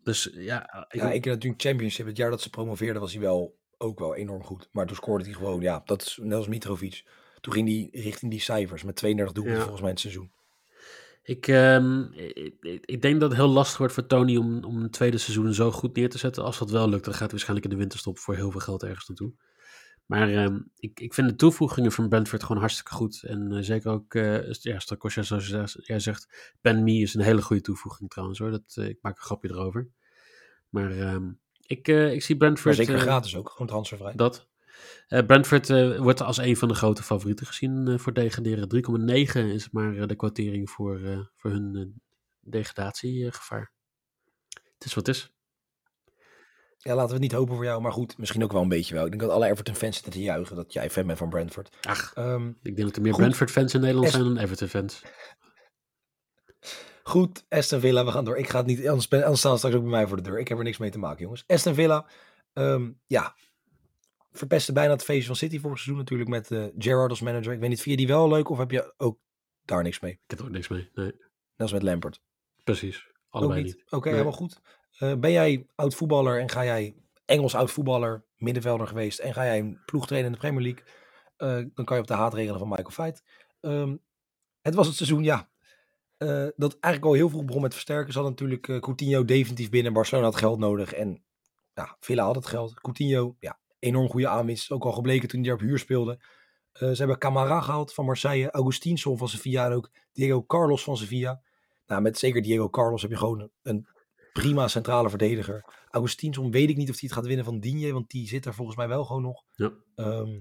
Dus ja. Ik ja, ik natuurlijk Championship. Het jaar dat ze promoveerden was hij wel ook wel enorm goed. Maar toen scoorde hij gewoon, ja, dat is net als Mitrovic. Toen ging hij richting die cijfers met 32 doelpunten volgens mij in het seizoen. Ik, um, ik, ik, denk dat het heel lastig wordt voor Tony om, om een tweede seizoen zo goed neer te zetten. Als dat wel lukt, dan gaat hij waarschijnlijk in de winterstop voor heel veel geld ergens naartoe. Maar uh, ik, ik vind de toevoegingen van Brentford gewoon hartstikke goed. En uh, zeker ook, uh, ja, Strakosja, zoals jij zegt, Ben Mee is een hele goede toevoeging trouwens hoor. Dat, uh, ik maak een grapje erover. Maar uh, ik, ik zie Brentford... Maar zeker gratis ook, gewoon transfervrij. Dat. Brentford wordt als een van de grote favorieten gezien voor degraderen. 3,9 is maar de kwartering voor, voor hun degradatiegevaar. het is wat het is. Ja, laten we het niet hopen voor jou, maar goed, misschien ook wel een beetje wel. Ik denk dat alle Everton-fans zitten te juichen dat jij fan bent van Brentford. Ach, um, ik denk dat er meer Brentford-fans in Nederland zijn dan Everton-fans. *laughs* Goed, Aston Villa, we gaan door. Ik ga het niet, anders, anders staan straks ook bij mij voor de deur. Ik heb er niks mee te maken, jongens. Aston Villa, um, ja, verpestte bijna het feestje van City vorig seizoen natuurlijk met uh, Gerrard als manager. Ik weet niet, vind je die wel leuk of heb je ook daar niks mee? Ik heb er ook niks mee, nee. Net als met Lampert. Precies, allebei niet. Oké, helemaal goed. Uh, ben jij oud voetballer en ga jij Engels oud voetballer, middenvelder geweest en ga jij een ploeg trainen in de Premier League, uh, dan kan je op de haatregelen van Michael Feit. Um, het was het seizoen, ja, uh, dat eigenlijk al heel vroeg begon met versterken. Ze hadden natuurlijk uh, Coutinho definitief binnen. Barcelona had geld nodig en ja, Villa had het geld. Coutinho, ja, enorm goede aanwinst. Ook al gebleken toen hij op huur speelde. Uh, ze hebben Camara gehaald van Marseille, Augustinsson van Sevilla en ook Diego Carlos van Sevilla. Nou, met zeker Diego Carlos heb je gewoon een prima centrale verdediger. Augustinsson weet ik niet of hij het gaat winnen van Digne, want die zit er volgens mij wel gewoon nog. Ja. Ehm,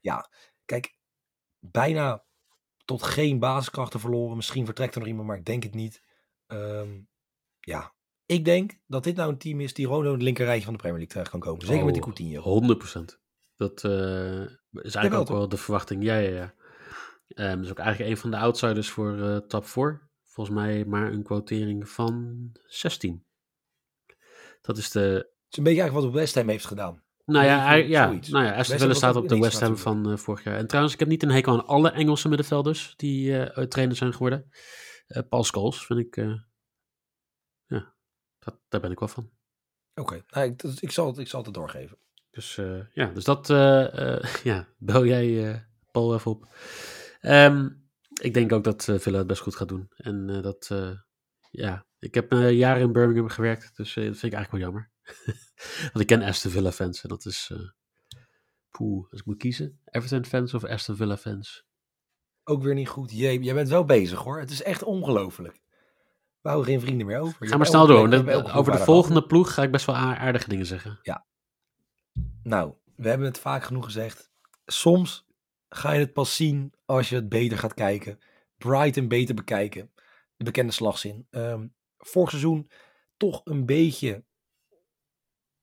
ja, kijk, bijna tot geen basiskrachten verloren. Misschien vertrekt er nog iemand, maar ik denk het niet. Ehm, ja, ik denk dat dit nou een team is die gewoon in het linkerrijtje van de Premier League terecht kan komen. Zeker met die Oh, Coutinho. 100%. Dat eh, is eigenlijk ook wel de verwachting. Ja, ja, ja. Dat is ook eigenlijk een van de outsiders voor eh, top 4. Volgens mij maar een quotering van 16. Dat is de... Het is een beetje eigenlijk wat West Ham heeft gedaan. Nou ja, hij, ja, zoiets. nou ja Aston Villa staat op de West Ham van eh, vorig jaar. En trouwens, ik heb niet een hekel aan alle Engelse middenvelders die trainer zijn geworden. Paul Scholes vind ik... dat, daar ben ik wel van. Oké, nou, ik, dat- ik, zal het, ik zal het doorgeven. Dus eh, ja, dus dat, eh, eh, *laughs* ja, bel jij Paul even op. Ehm, ik denk ook dat Villa het best goed gaat doen. En dat, ja, ik heb jaren in Birmingham gewerkt, dus dat vind ik eigenlijk wel jammer. *laughs* Want ik ken Aston Villa fans en dat is, eh poeh, als ik moet kiezen, Everton fans of Aston Villa fans? Ook weer niet goed. Jee, jij bent wel bezig hoor. Het is echt ongelooflijk. We houden geen vrienden meer over. Je Ga maar snel elke door, over de volgende ploeg ga ik best wel aardige dingen zeggen. Nou, we hebben het vaak genoeg gezegd. Soms ga je het pas zien als je het beter gaat kijken. Brighton beter bekijken. De bekende slagzin. Ehm, vorig seizoen toch een beetje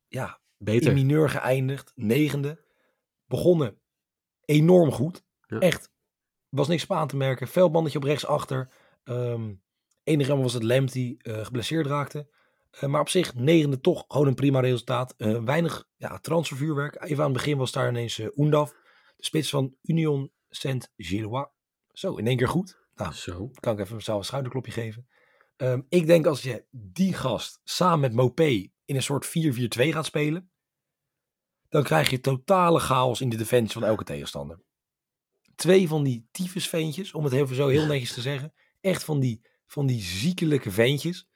ja, in Beter. mineur geëindigd. Negende. Begonnen enorm goed. Ja. Echt. Was niks op aan te merken. Veldmannetje op rechts achter. Ehm enige jammer was het Lamp die eh, geblesseerd raakte. Eh, maar op zich negende toch gewoon een prima resultaat. Eh, weinig ja, transfervuurwerk. Even aan het begin was daar ineens Oendaf. De spits van Union Saint-Gillois. Zo, in één keer goed. Nou, Zo. kan ik even mezelf een schouderklopje geven. Ehm, ik denk als je die gast samen met Mopé in een soort 4-4-2 gaat spelen, dan krijg je totale chaos in de defensie van elke tegenstander. Twee van die tyfusventjes, om het even zo heel netjes te zeggen. Echt van die, van die ziekelijke ventjes.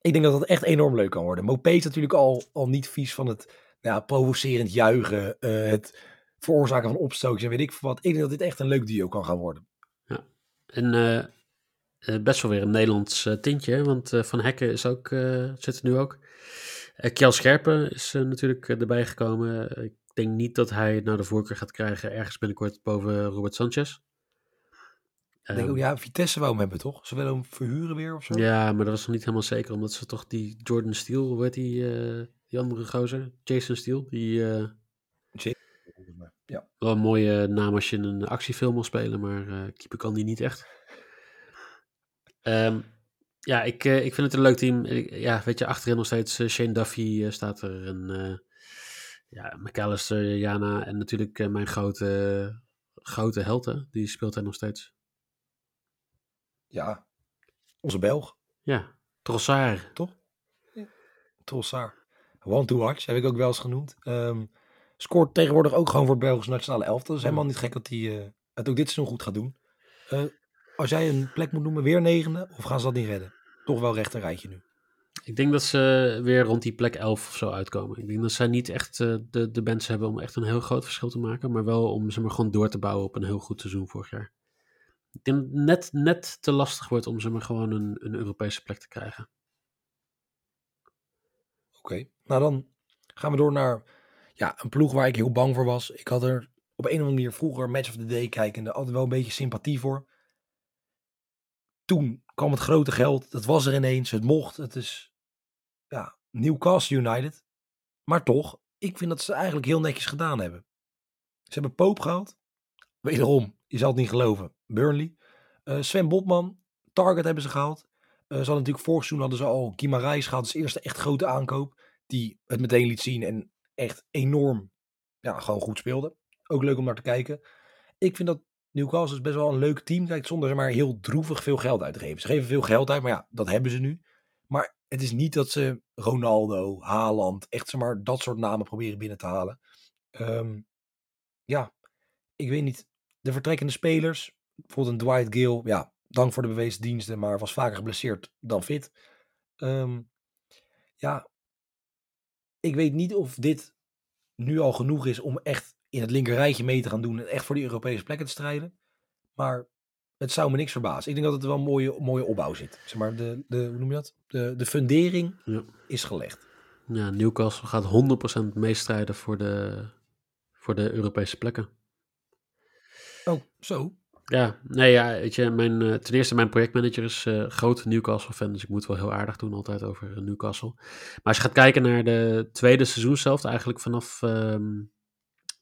Ik denk dat dat echt enorm leuk kan worden. Mopé is natuurlijk al, al niet vies van het nou ja, provocerend juichen, eh, het veroorzaken van opstootjes en weet ik wat. Ik denk dat dit echt een leuk duo kan gaan worden. En eh, eh, best wel weer een Nederlands tintje, want Van Hekken is ook, zit er nu ook. Kjell Scherpen is natuurlijk erbij gekomen. Ik denk niet dat hij nou de voorkeur gaat krijgen ergens binnenkort boven Robert Sanchez. Ik denk Ehm, ook, ja, Vitesse wou hem hebben, toch? Ze willen hem verhuren weer of zo? ja, maar dat was nog niet helemaal zeker, omdat ze toch die Jordan Steele, hoe heet die, eh, die andere gozer? Jason Steele, die... mij. Ja. Wel een mooie naam als je een actiefilm wil spelen, maar eh keeper kan die niet echt. *laughs* Ehm, ja, ik, ik vind het een leuk team. Ja, weet je, achterin nog steeds Shane Duffy staat er. En ja, McAllister, Jana en natuurlijk mijn grote, grote held, hè, die speelt hij nog steeds. Ja. Onze Belg, Ja, Trossard. Trossard. One to watch, heb ik ook wel eens genoemd. Ehm, scoort tegenwoordig ook gewoon voor Belgische nationale elftal. Dat is helemaal niet gek dat hij eh, het ook dit seizoen goed gaat doen. Eh, als jij een plek moet noemen, weer negende? Of gaan ze dat niet redden? Toch wel recht een rijtje nu. Ik denk dat ze weer rond die plek 11 of zo uitkomen. Ik denk dat zij niet echt eh, de, de bands hebben om echt een heel groot verschil te maken. Maar wel om ze maar gewoon door te bouwen op een heel goed seizoen vorig jaar. Ik net, net te lastig wordt om ze maar gewoon een, een Europese plek te krijgen. Oké, nou dan gaan we door naar ja, een ploeg waar ik heel bang voor was. Ik had er op een of andere manier vroeger Match of the Day kijkende altijd wel een beetje sympathie voor. Toen kwam het grote geld, dat was er ineens, het mocht. Het is ja, Newcastle United. Maar toch, ik vind dat ze eigenlijk heel netjes gedaan hebben. Ze hebben Pope gehaald. Wederom, je zal het niet geloven, Burnley. Eh, Sven Botman, Target hebben ze gehaald. Eh, ze hadden natuurlijk vorig seizoen hadden ze al Guimarães gehaald. als eerste echt grote aankoop. Die het meteen liet zien en echt enorm ja, gewoon goed speelde. Ook leuk om naar te kijken. Ik vind dat Newcastle is best wel een leuk team. Kijk, zonder ze maar heel droevig veel geld uit te geven. Ze geven veel geld uit, maar ja, dat hebben ze nu. Maar het is niet dat ze Ronaldo, Haaland, echt zeg maar dat soort namen proberen binnen te halen. Ehm, ja, ik weet niet. De vertrekkende spelers, bijvoorbeeld een Dwight Gill, ja, dank voor de bewezen diensten, maar was vaker geblesseerd dan fit. Ehm, ja, ik weet niet of dit nu al genoeg is om echt in het linkerrijtje mee te gaan doen en echt voor die Europese plekken te strijden. Maar het zou me niks verbazen. Ik denk dat het wel een mooie, mooie opbouw zit. Zeg maar, de, de, hoe noem je dat? De, de fundering Ja. is gelegd. Ja, Newcastle gaat 100% meestrijden voor de, voor de Europese plekken. Oh, zo. Ja, nee, ja, weet je, mijn, eh, ten eerste mijn projectmanager is eh groot Newcastle-fan, dus ik moet wel heel aardig doen altijd over eh, Newcastle. Maar als je gaat kijken naar de tweede seizoen zelf, eigenlijk vanaf, ehm,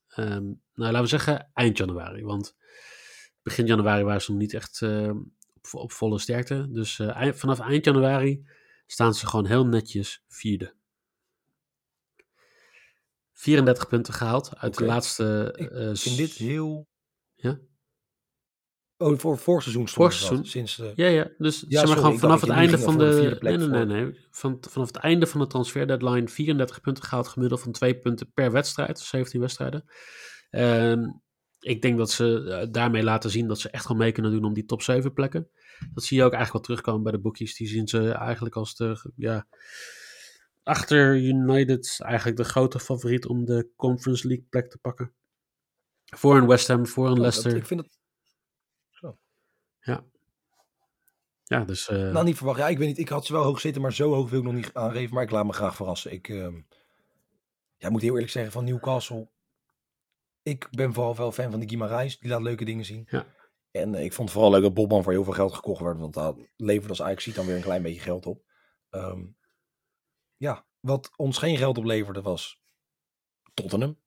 ehm, nou laten we zeggen eind januari, want begin januari waren ze nog niet echt ehm, op, op volle sterkte. Dus eind- vanaf eind januari staan ze gewoon heel netjes vierde. 34 punten gehaald uit de laatste... Ik vind dit heel... Ja? Oh, voor voorseizoen stond dat, Sinds, eh, Ja, ja, dus zeg maar sorry, vanaf het einde van de de. Nee, nee, nee. Van, vanaf het einde van de transfer deadline 34 punten gehaald, gemiddeld van twee punten per wedstrijd, 17 wedstrijden. Ehm, ik denk dat ze eh, daarmee laten zien dat ze echt wel mee kunnen doen om die top 7 plekken. Dat zie je ook eigenlijk wel terugkomen bij de boekjes. Die zien ze eigenlijk als de. Ja, achter United eigenlijk de grote favoriet om de Conference League plek te pakken. Voor een West Ham, voor een oh, dat- Leicester. ik vind het Ja, dus. eh, nou niet verwacht. Ja, ik weet niet. Ik had ze wel hoog zitten, maar zo hoog wil ik nog niet aangeven. Maar ik laat me graag verrassen. Ik ja, moet heel eerlijk zeggen van Newcastle. Ik ben vooral wel fan van de Guimarães. Die laat leuke dingen zien. Ja. En eh, ik vond het vooral leuk dat Bobman voor heel veel geld gekocht werd. Want dat levert als Ajax ziet dan weer een klein beetje geld op. Ehm, ja, wat ons geen geld opleverde was Tottenham.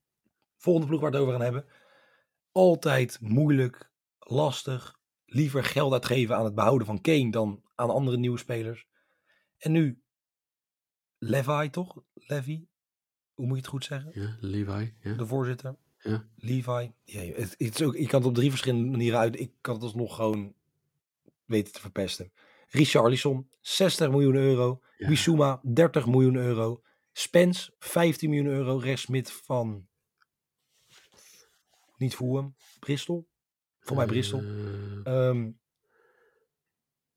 Volgende ploeg waar we het over gaan hebben. Altijd moeilijk, lastig. Liever geld uitgeven aan het behouden van Kane dan aan andere nieuwe spelers. En nu Levi toch? Levi? Hoe moet je het goed zeggen? ja, Levi. Ja. De voorzitter. Ja. Levi. Ja, het, het is ook, ik kan het op drie verschillende manieren uit. Ik kan het alsnog gewoon weten te verpesten. Richarlison, 60 miljoen euro. Ja. Bissouma, 30 miljoen euro. Spence, 15 miljoen euro. Rechtsmid van... Niet Fulham. Bristol. Voor mij Bristol. Ehm,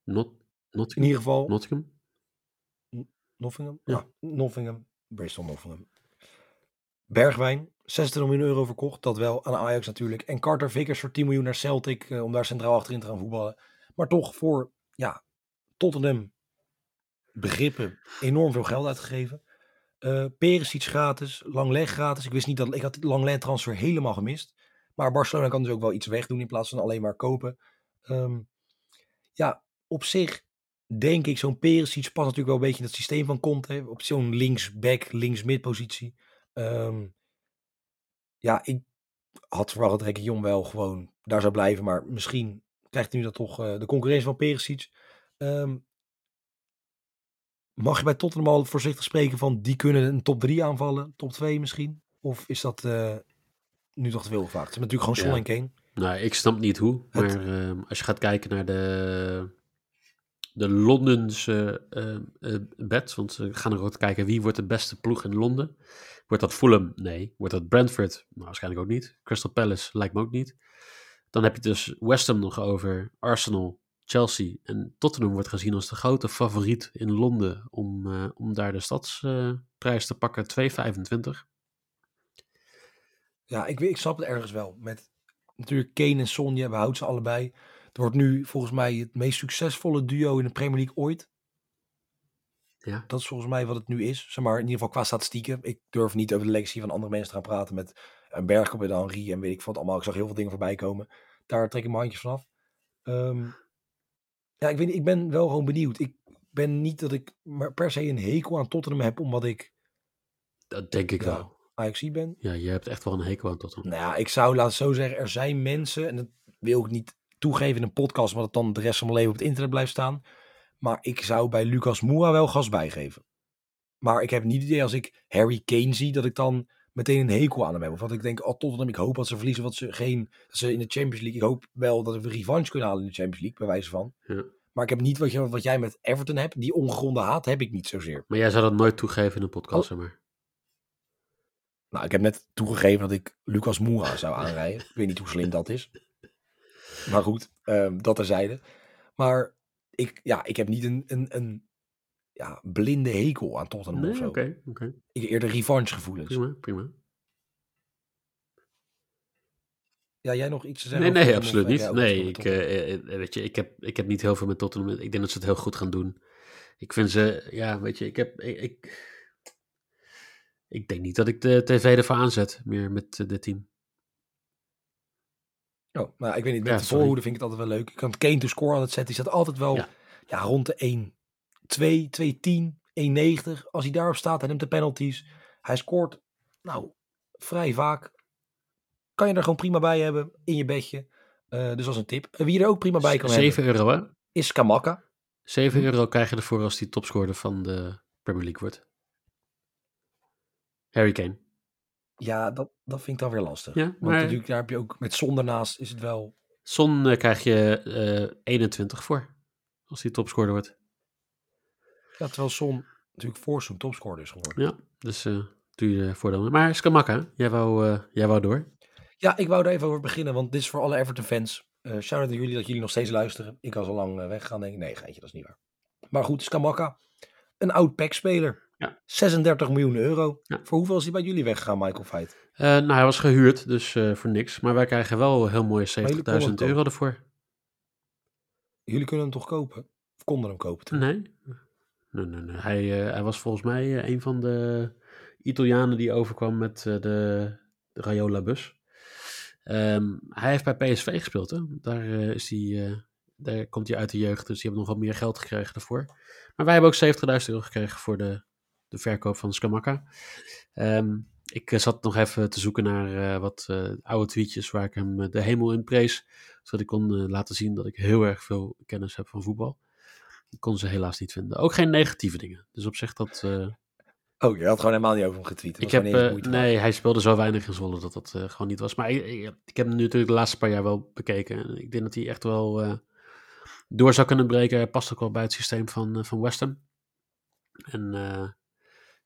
Not, in ieder geval... Nottingham? Nottingham? Ja. Nottingham. Bristol Nottingham. Bergwijn, 60 miljoen euro verkocht. Dat wel aan Ajax natuurlijk. En Carter Vickers voor 10 miljoen naar Celtic. eh, om daar centraal achterin te gaan voetballen. Maar toch voor ja, Tottenham begrippen enorm veel geld uitgegeven. Eh Perisic gratis. Langleg gratis. Ik wist niet dat... Ik had de Langleg transfer helemaal gemist. Maar Barcelona kan dus ook wel iets wegdoen in plaats van alleen maar kopen. Ehm, ja, op zich denk ik, zo'n Perisic past natuurlijk wel een beetje in het systeem van Conte. Op zo'n linksback, linksmid positie. Ehm, ja, ik had verwacht dat Jong wel gewoon daar zou blijven. Maar misschien krijgt hij nu dat toch eh, de concurrentie van Perisic. Ehm, mag je bij Tottenham al voorzichtig spreken van die kunnen een top 3 aanvallen? Top 2 misschien? Of is dat eh, nu toch te veel gevraagd? Ze hebben natuurlijk gewoon Ja. en Kane. Nou, ik snap niet hoe. Het- Maar ehm, als je gaat kijken naar de, de Londense eh eh, bets, want ze gaan er ook kijken wie wordt de beste ploeg in Londen. Wordt dat Fulham? Nee. Wordt dat Brentford? Nou, waarschijnlijk ook niet. Crystal Palace lijkt me ook niet. Dan heb je dus West Ham nog over, Arsenal, Chelsea en Tottenham wordt gezien als de grote favoriet in Londen om, eh, om daar de stadsprijs te pakken, 2,25. Ja, ik, weet- ik snap het ergens wel. Met natuurlijk Kane en Son, je behoudt ze allebei. Het wordt nu volgens mij het meest succesvolle duo in de Premier League ooit. Ja. Dat is volgens mij wat het nu is. Zeg maar in ieder geval qua statistieken. Ik durf niet over de legacy van andere mensen te gaan praten met een Bergkamp en Henri en weet ik wat allemaal. Ik zag heel veel dingen voorbij komen. Daar trek ik mijn handjes vanaf. Ehm ja, ik weet ik ben wel gewoon benieuwd. Ik ben niet dat ik maar per se een hekel aan Tottenham heb omdat ik Dat denk ik Ja. wel. Ajax ben. Ja, je hebt echt wel een hekel aan Tottenham. Nou ja, ik zou laten zo zeggen, er zijn mensen, en dat wil ik niet toegeven in een podcast, maar dat dan de rest van mijn leven op het internet blijft staan. Maar ik zou bij Lucas Moura wel gas bijgeven. Maar ik heb niet het idee als ik Harry Kane zie, dat ik dan meteen een hekel aan hem heb. Of dat ik denk, oh Tottenham, ik hoop dat ze verliezen, wat ze geen, dat ze in de Champions League, ik hoop wel dat we revanche kunnen halen in de Champions League, bij wijze van. Ja. Maar ik heb niet wat, je, wat jij met Everton hebt, die ongegronde haat heb ik niet zozeer. Maar jij zou dat nooit toegeven in een podcast, Oh. zeg maar. Nou, ik heb net toegegeven dat ik Lucas Moura zou aanrijden. ik weet niet hoe slim dat is. Maar goed, ehm, dat terzijde. Maar ik, ja, ik heb niet een, een, een ja, blinde hekel aan Tottenham of Nee, zo. oké, oké. Ik heb eerder revanche gevoelens. Prima, prima. Ja, jij nog iets te Nee, zeggen? nee, over absoluut niet. Of, Nee, ik, over eh, eh, weet je, ik, heb, ik heb niet heel veel met Tottenham. Ik denk dat ze het heel goed gaan doen. Ik vind ze, ja, weet je, ik heb, ik, ik, ik denk niet dat ik de tv ervoor aanzet meer met eh, dit team. Oh, nou, ik weet niet. Met Ja, de voorhoede vind ik het altijd wel leuk. Ik kan Kane to score altijd zetten. Die staat altijd wel Ja. ja. rond de 1, 2, 2, 10, 1,90. Als hij daarop staat, hij neemt de penalties. Hij scoort, nou, vrij vaak. Kan je er gewoon prima bij hebben in je bedje. Eh, dus als een tip. En wie er ook prima bij kan 7 hebben, euro, hè? is Kamaka. 7 Hm. euro krijg je ervoor als die topscorer van de Premier League wordt. Harry Kane. Ja, dat, dat vind ik dan weer lastig. Ja, Want maar- natuurlijk, daar heb je ook met zon daarnaast is het wel... Son eh, krijg je eh 21 voor. Als die topscorer wordt. Ja, terwijl Son natuurlijk voor zo'n topscorer is geworden. Ja, dus eh doe je voordeel. Maar Skamaka, jij wou, jij wou door. Ja, ik wou er even over beginnen, want dit is voor alle Everton fans. Eh shout-out aan jullie dat jullie nog steeds luisteren. Ik was al lang weggegaan, denk ik. Nee, geintje, dat is niet waar. Maar goed, Skamaka, een oud PEC-speler. Ja. 36 miljoen euro. Ja. Voor hoeveel is hij bij jullie weggegaan, Michael Feit? Eh, nou, hij was gehuurd, dus eh, voor niks. Maar wij krijgen wel heel mooie jullie konden 70.000 hem euro ervoor. Jullie kunnen hem toch kopen? Of konden hem kopen toen? Nee. Nee, nee, nee. Hij, eh, hij was volgens mij een van de Italianen die overkwam met de, de Rayola-bus. Ehm, hij heeft bij PSV gespeeld, hè. Daar, is hij, daar komt hij uit de jeugd, dus die hebben nog wat meer geld gekregen daarvoor. Maar wij hebben ook 70.000 euro gekregen voor de, de verkoop van Skamaka. Ehm, ik eh, zat nog even te zoeken naar eh, wat eh, oude tweetjes waar ik hem de hemel in prees. Zodat ik kon laten zien dat ik heel erg veel kennis heb van voetbal. Ik kon ze helaas niet vinden. Ook geen negatieve dingen. Dus op zich dat... Oh, je had gewoon helemaal niet over hem getweet. ik heb, nee, hij speelde zo weinig in Zwolle dat dat gewoon niet was. Maar ik, ik, ik heb hem nu natuurlijk de laatste paar jaar wel bekeken. En ik denk dat hij echt wel door zou kunnen breken. Hij past ook wel bij het systeem van, van West Ham. En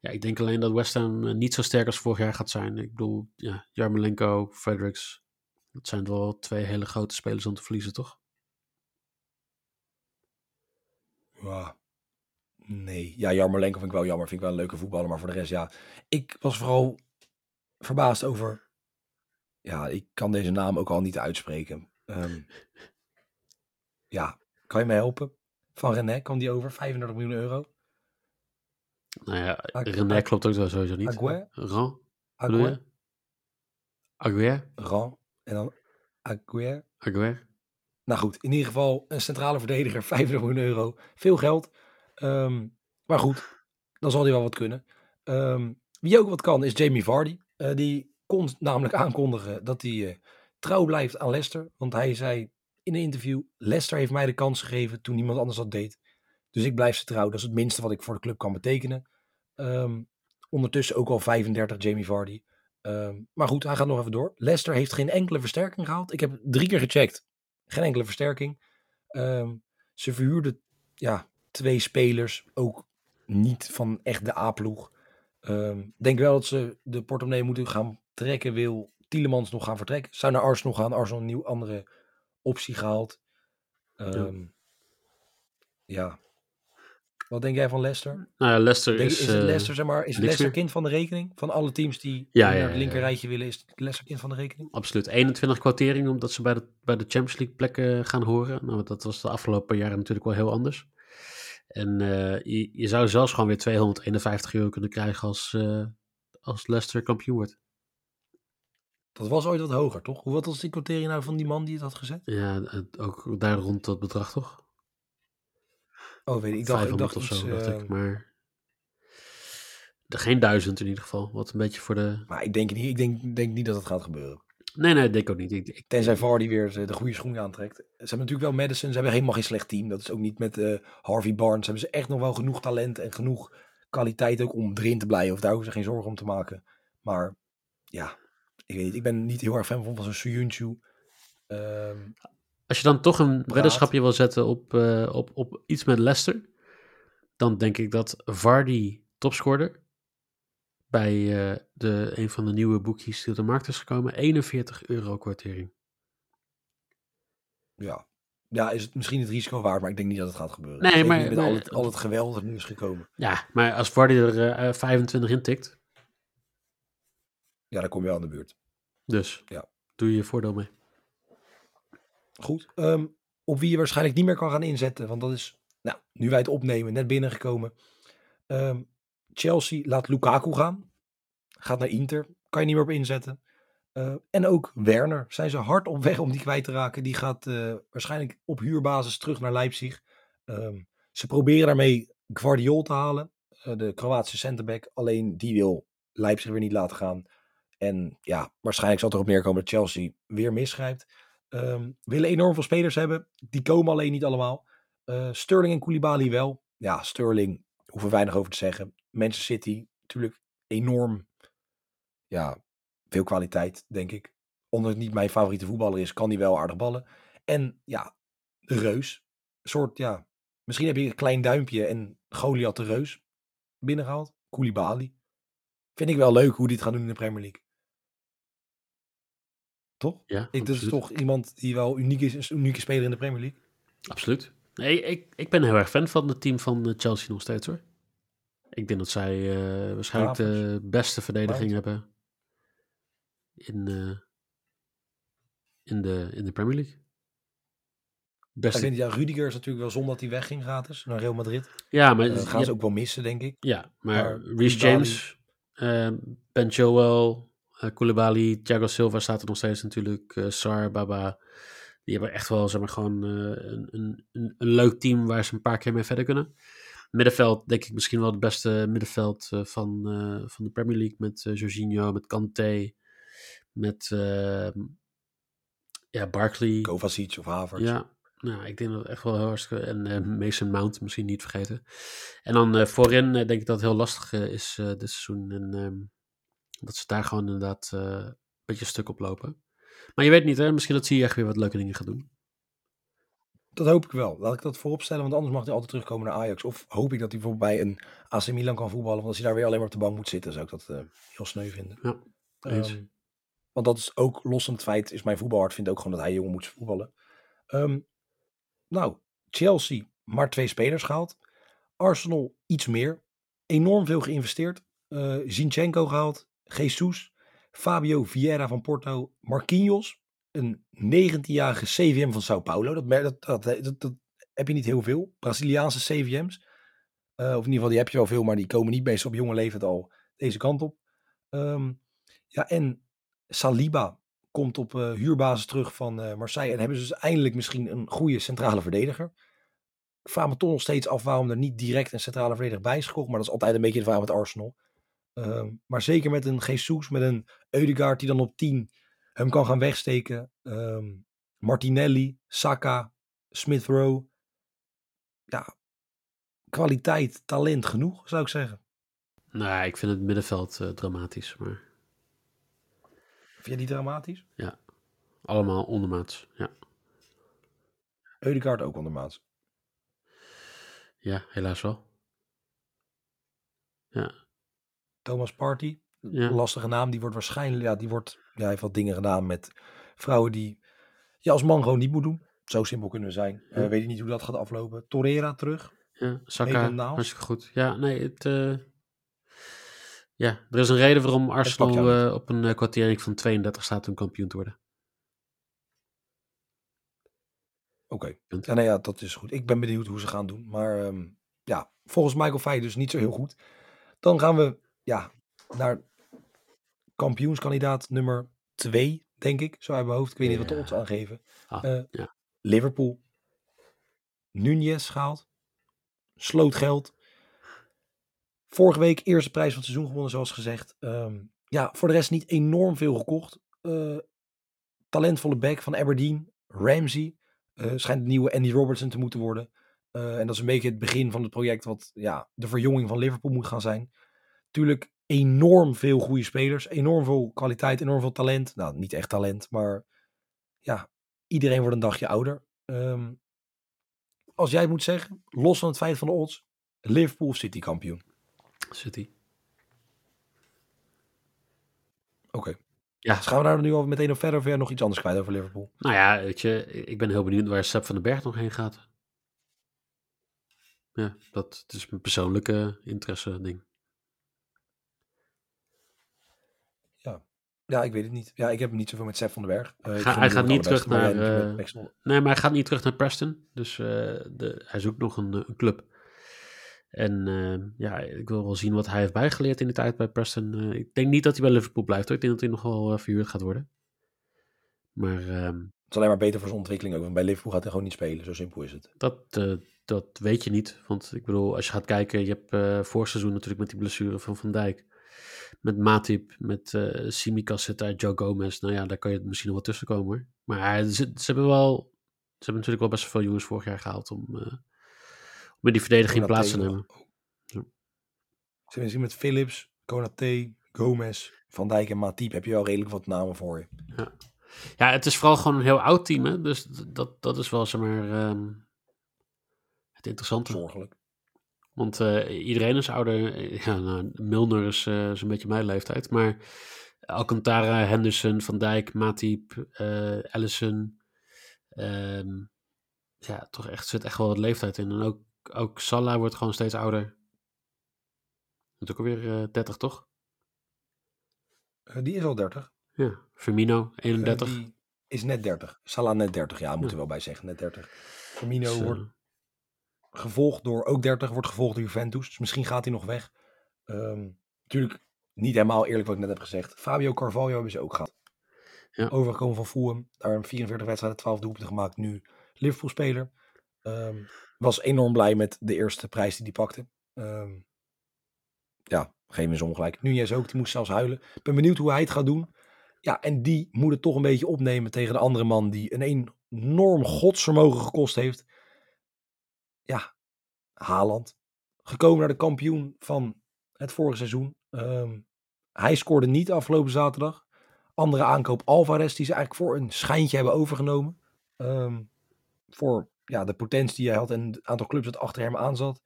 ja, ik denk alleen dat West Ham eh, niet zo sterk als vorig jaar gaat zijn. Ik bedoel, ja, Jarmolenko, Fredericks. Dat zijn wel twee hele grote spelers om te verliezen, toch? Ja. Nee. Ja, Jarmolenko vind ik wel jammer. Vind ik wel een leuke voetballer. Maar voor de rest, ja. Ik was vooral verbaasd over... Ja, ik kan deze naam ook al niet uitspreken. Ehm, ja, kan je me helpen? Van René kwam die over. 35 miljoen euro. Nou ja, Ag- René klopt ook sowieso niet. Aguer? Ran, Aguer? Aguer? Ran. En dan Aguer. Aguer? Nou goed, in ieder geval een centrale verdediger. *laughs* 35 miljoen euro. Veel geld. Ehm, maar goed, dan zal hij wel wat kunnen. Ehm, wie ook wat kan is Jamie Vardy. Eh, die kon namelijk aankondigen dat hij eh, trouw blijft aan Leicester. Want hij zei in een interview, Leicester heeft mij de kans gegeven toen niemand anders dat deed. Dus ik blijf ze trouw. Dat is het minste wat ik voor de club kan betekenen. Ehm, ondertussen ook al 35 Jamie Vardy. Ehm, maar goed, hij gaat nog even door. Leicester heeft geen enkele versterking gehaald. Ik heb drie keer gecheckt. Geen enkele versterking. Ehm, ze verhuurden ja, twee spelers. Ook niet van echt de A-ploeg. Denk wel dat ze de portemonnee moeten gaan trekken. Wil Tielemans nog gaan vertrekken? Zou naar Arsenal gaan. Arsenal een nieuw andere optie gehaald. Ja. Wat denk jij van Leicester? Nou ja, Leicester Denk, is... is, het eh, Leicester, zeg maar, is Leicester kind van de rekening? Van alle teams die Ja, naar het ja, linker ja. rijtje willen, is het Leicester kind van de rekening? Absoluut. 21 quotering, omdat ze bij de, bij de Champions League plekken gaan horen. Nou, dat was de afgelopen jaren natuurlijk wel heel anders. En eh, je, je zou zelfs gewoon weer 251 euro kunnen krijgen als, eh, als Leicester kampioen wordt. Dat was ooit wat hoger, toch? Hoe wat was die quotering nou van die man die het had gezet? Ja, ook daar rond dat bedrag toch? Oh, weet ik. Ik dacht, ik 500 dacht of iets... zo, dacht ik. Maar de, geen duizend in ieder geval. Wat een beetje voor de... Maar ik denk niet, ik denk, denk niet dat het gaat gebeuren. Nee, nee, denk ik ook niet. Ik, ik- Tenzij Vardy weer de, de goede schoen aantrekt. Ze hebben natuurlijk wel Madison. Ze hebben helemaal geen slecht team. Dat is ook niet met eh, Harvey Barnes. Hebben ze echt nog wel genoeg talent en genoeg kwaliteit ook om erin te blijven. Of daar hoeven ze geen zorgen om te maken. Maar ja, ik weet niet. Ik ben niet heel erg fan van, van zo'n Suyunchu. Ehm Als je dan toch een weddenschapje wil zetten op, eh, op, op iets met Leicester, dan denk ik dat Vardy topscorer bij eh, de, een van de nieuwe boekjes die op de markt is gekomen, 41 euro kwartering. ja. ja, is het misschien het risico waard, maar ik denk niet dat het gaat gebeuren. Nee, Zeker maar- met al, het, al het geweld dat nu is gekomen. Ja, maar als Vardy er eh, 25 in tikt, Ja, dan kom je wel aan de buurt. dus Ja. doe je je voordeel mee. Goed. Ehm, op wie je waarschijnlijk niet meer kan gaan inzetten. Want dat is, nou, nu wij het opnemen, net binnengekomen. Ehm, Chelsea laat Lukaku gaan. Gaat naar Inter. Kan je niet meer op inzetten. Uh, en ook Werner. Zijn ze hard op weg om die kwijt te raken. Die gaat uh, waarschijnlijk op huurbasis terug naar Leipzig. Ze proberen daarmee Guardiol te halen. Uh, de Kroatische centerback. Alleen die wil Leipzig weer niet laten gaan. En ja, waarschijnlijk zal het erop neerkomen dat Chelsea weer misgrijpt. Um, willen enorm veel spelers hebben. Die komen alleen niet allemaal. Uh, Sterling en Koulibaly wel. Ja, Sterling hoeven weinig over te zeggen. Manchester City natuurlijk enorm. Ja, veel kwaliteit, denk ik. Omdat het niet mijn favoriete voetballer is, kan hij wel aardig ballen. En ja, de Reus. Een soort, ja, misschien heb je een klein duimpje en Goliath de Reus binnengehaald. Koulibaly. Vind ik wel leuk hoe die gaan doen in de Premier League. Toch? Ja, ik, dat is toch iemand die wel uniek is, een unieke speler in de Premier League. Absoluut. Nee, ik, ik ben heel erg fan van het team van Chelsea nog steeds hoor. Ik denk dat zij uh, waarschijnlijk de beste verdediging hebben in, uh, in, de, in de Premier League. Beste... Ik vind, ja, Rudiger is natuurlijk wel zonde dat hij wegging gratis naar Real Madrid. Ja, maar... Uh, gaan ja, ze ook wel missen, denk ik. Ja, maar, maar Reece James, Ben Joel, uh, Koulibaly, Thiago Silva staat er nog steeds natuurlijk. Uh, Sar, Baba. Die hebben echt wel zeg maar, gewoon uh, een, een, een, leuk team waar ze een paar keer mee verder kunnen. Middenveld, denk ik misschien wel het beste middenveld van, van de Premier League. Met Jorginho, met Kanté, met ja, Barkley. Kovacic of Havertz. Ja, nou, ik denk dat het echt wel heel hartstikke... En Mason Mount misschien niet vergeten. En dan voorin denk ik dat het heel lastig is dit seizoen. En um, dat ze daar gewoon inderdaad uh, een beetje stuk op lopen. Maar je weet niet, hè? misschien dat zie je echt weer wat leuke dingen gaat doen. Dat hoop ik wel. Laat ik dat vooropstellen, want anders mag hij altijd terugkomen naar Ajax. Of hoop ik dat hij bijvoorbeeld bij een AC Milan kan voetballen. Want als hij daar weer alleen maar op de bank moet zitten, zou ik dat uh, heel sneu vinden. Ja, um, want dat is ook los van het feit, is mijn voetbalhart vindt ook gewoon dat hij jongen moet voetballen. Um, nou, Chelsea, maar twee spelers gehaald. Arsenal iets meer. Enorm veel geïnvesteerd. Uh, Zinchenko gehaald. Jesus, Fabio Vieira van Porto, Marquinhos, een 19-jarige CVM van Sao Paulo. Dat, dat, dat, dat, heb je niet heel veel. Braziliaanse CVM's. Uh, of in ieder geval, die heb je wel veel, maar die komen niet meestal op jonge leeftijd al deze kant op. Um, ja, en Saliba komt op uh, huurbasis terug van uh, Marseille. En hebben ze dus eindelijk misschien een goede centrale verdediger. Ik vraag me toch nog steeds af waarom er niet direct een centrale verdediger bij is gekocht. Maar dat is altijd een beetje de vraag met Arsenal. Uh, maar zeker met een Jesus, met een Eudegaard die dan op 10 hem kan gaan wegsteken. Um, Martinelli, Saka, Smith Rowe. Ja, kwaliteit, talent genoeg, zou ik zeggen. Nou, ik vind het middenveld uh, dramatisch, maar... Vind je die dramatisch? Ja, allemaal ondermaats, ja. Eudegaard ook ondermaats? Ja, helaas wel. Ja, Thomas Party. Ja. Lastige naam. Die wordt waarschijnlijk, ja, die wordt, ja, hij heeft wat dingen gedaan met vrouwen die je als man gewoon niet moet doen. Zo simpel kunnen we zijn. Ja. Uh, weet ik niet hoe dat gaat aflopen. Torreira terug. Ja, Saka, hartstikke goed. Ja, nee, het... Uh... Ja, er is een reden waarom Arsenal uh, op een kwartering van 32 staat om kampioen te worden. Oké, okay. ja, nou ja, dat is goed. Ik ben benieuwd hoe ze gaan doen. Maar um, ja, volgens Michael Fay dus niet zo heel goed. Dan gaan we ja, naar kampioenskandidaat nummer 2, denk ik. Zo uit mijn hoofd. Ik weet niet wat de odds aangeven. Ah, uh, ja. Liverpool. Nunez gehaald. Sloot geld. Vorige week eerste prijs van het seizoen gewonnen, zoals gezegd. Um, ja, voor de rest niet enorm veel gekocht. Uh, talentvolle back van Aberdeen. Ramsey. Uh, schijnt de nieuwe Andy Robertson te moeten worden. En dat is een beetje het begin van het project wat ja, de verjonging van Liverpool moet gaan zijn. Tuurlijk enorm veel goede spelers. Enorm veel kwaliteit, enorm veel talent. Nou, niet echt talent, maar ja, iedereen wordt een dagje ouder. Um, als jij het moet zeggen, los van het feit van de odds, Liverpool of City kampioen? City. Oké. Okay. Ja. Dus gaan we daar nu al meteen op verder of nog iets anders kwijt over Liverpool? Nou ja, weet je, ik ben heel benieuwd waar Sepp van den Berg nog heen gaat. Ja, dat is mijn persoonlijke interesse ding. Ja, ik weet het niet. Ja, ik heb hem niet zoveel met Sef van den Berg. Uh, Ga, hij gaat niet terug naar... Uh, nee, maar hij gaat niet terug naar Preston. Dus uh, de, hij zoekt nog een, een club. En ja, ik wil wel zien wat hij heeft bijgeleerd in de tijd bij Preston. ik denk niet dat hij bij Liverpool blijft. Hoor. Ik denk dat hij nog wel verhuurd gaat worden. Maar... Ehm, het is alleen maar beter voor zijn ontwikkeling ook. Want bij Liverpool gaat hij gewoon niet spelen. Zo simpel is het. Dat, dat weet je niet. Want ik bedoel, als je gaat kijken... Je hebt uh, voorseizoen natuurlijk met die blessure van Van Dijk met Matip, met uh, Simicas zit daar, Joe Gomez. Nou ja, daar kan je misschien nog wel tussen komen hoor. Maar ze, ze, hebben wel, ze hebben natuurlijk wel best veel jongens vorig jaar gehaald om, uh, om in die verdediging plaats te nemen. Ja. Ze zien met Philips, Konaté, Gomez, Van Dijk en Matip heb je wel redelijk wat namen voor je. Ja, ja het is vooral gewoon een heel oud team hè. Dus dat, dat is wel zeg maar um, het interessante. Zorgelijk. Want uh, iedereen is ouder. Ja, nou, Milner is, uh, is, een beetje mijn leeftijd. Maar Alcantara, Henderson, Van Dijk, Matip, uh, Allison. Um, ja, toch echt, zit echt wel wat leeftijd in. En ook, ook Salah wordt gewoon steeds ouder. Moet ook alweer 30, toch? die is al 30. Ja, Firmino, 31. die is net 30. Salah net 30, ja, moeten ja. we wel bij zeggen, net 30. Firmino wordt gevolgd door, ook 30, wordt gevolgd door Juventus. Dus misschien gaat hij nog weg. Um, natuurlijk niet helemaal eerlijk wat ik net heb gezegd. Fabio Carvalho hebben ze ook gehad. Ja. Overgekomen van Fulham. Daar een 44 wedstrijden, 12 doelpunten gemaakt. Nu Liverpool-speler. Um, was enorm blij met de eerste prijs die hij pakte. Um, ja, me zo ongelijk. Nunez ook, die moest zelfs huilen. Ik ben benieuwd hoe hij het gaat doen. Ja, en die moet het toch een beetje opnemen tegen de andere man die een enorm godsvermogen gekost heeft ja, Haaland. Gekomen naar de kampioen van het vorige seizoen. Um, hij scoorde niet afgelopen zaterdag. Andere aankoop Alvarez, die ze eigenlijk voor een schijntje hebben overgenomen. Um, voor ja, de potentie die hij had en het aantal clubs dat achter hem aan zat.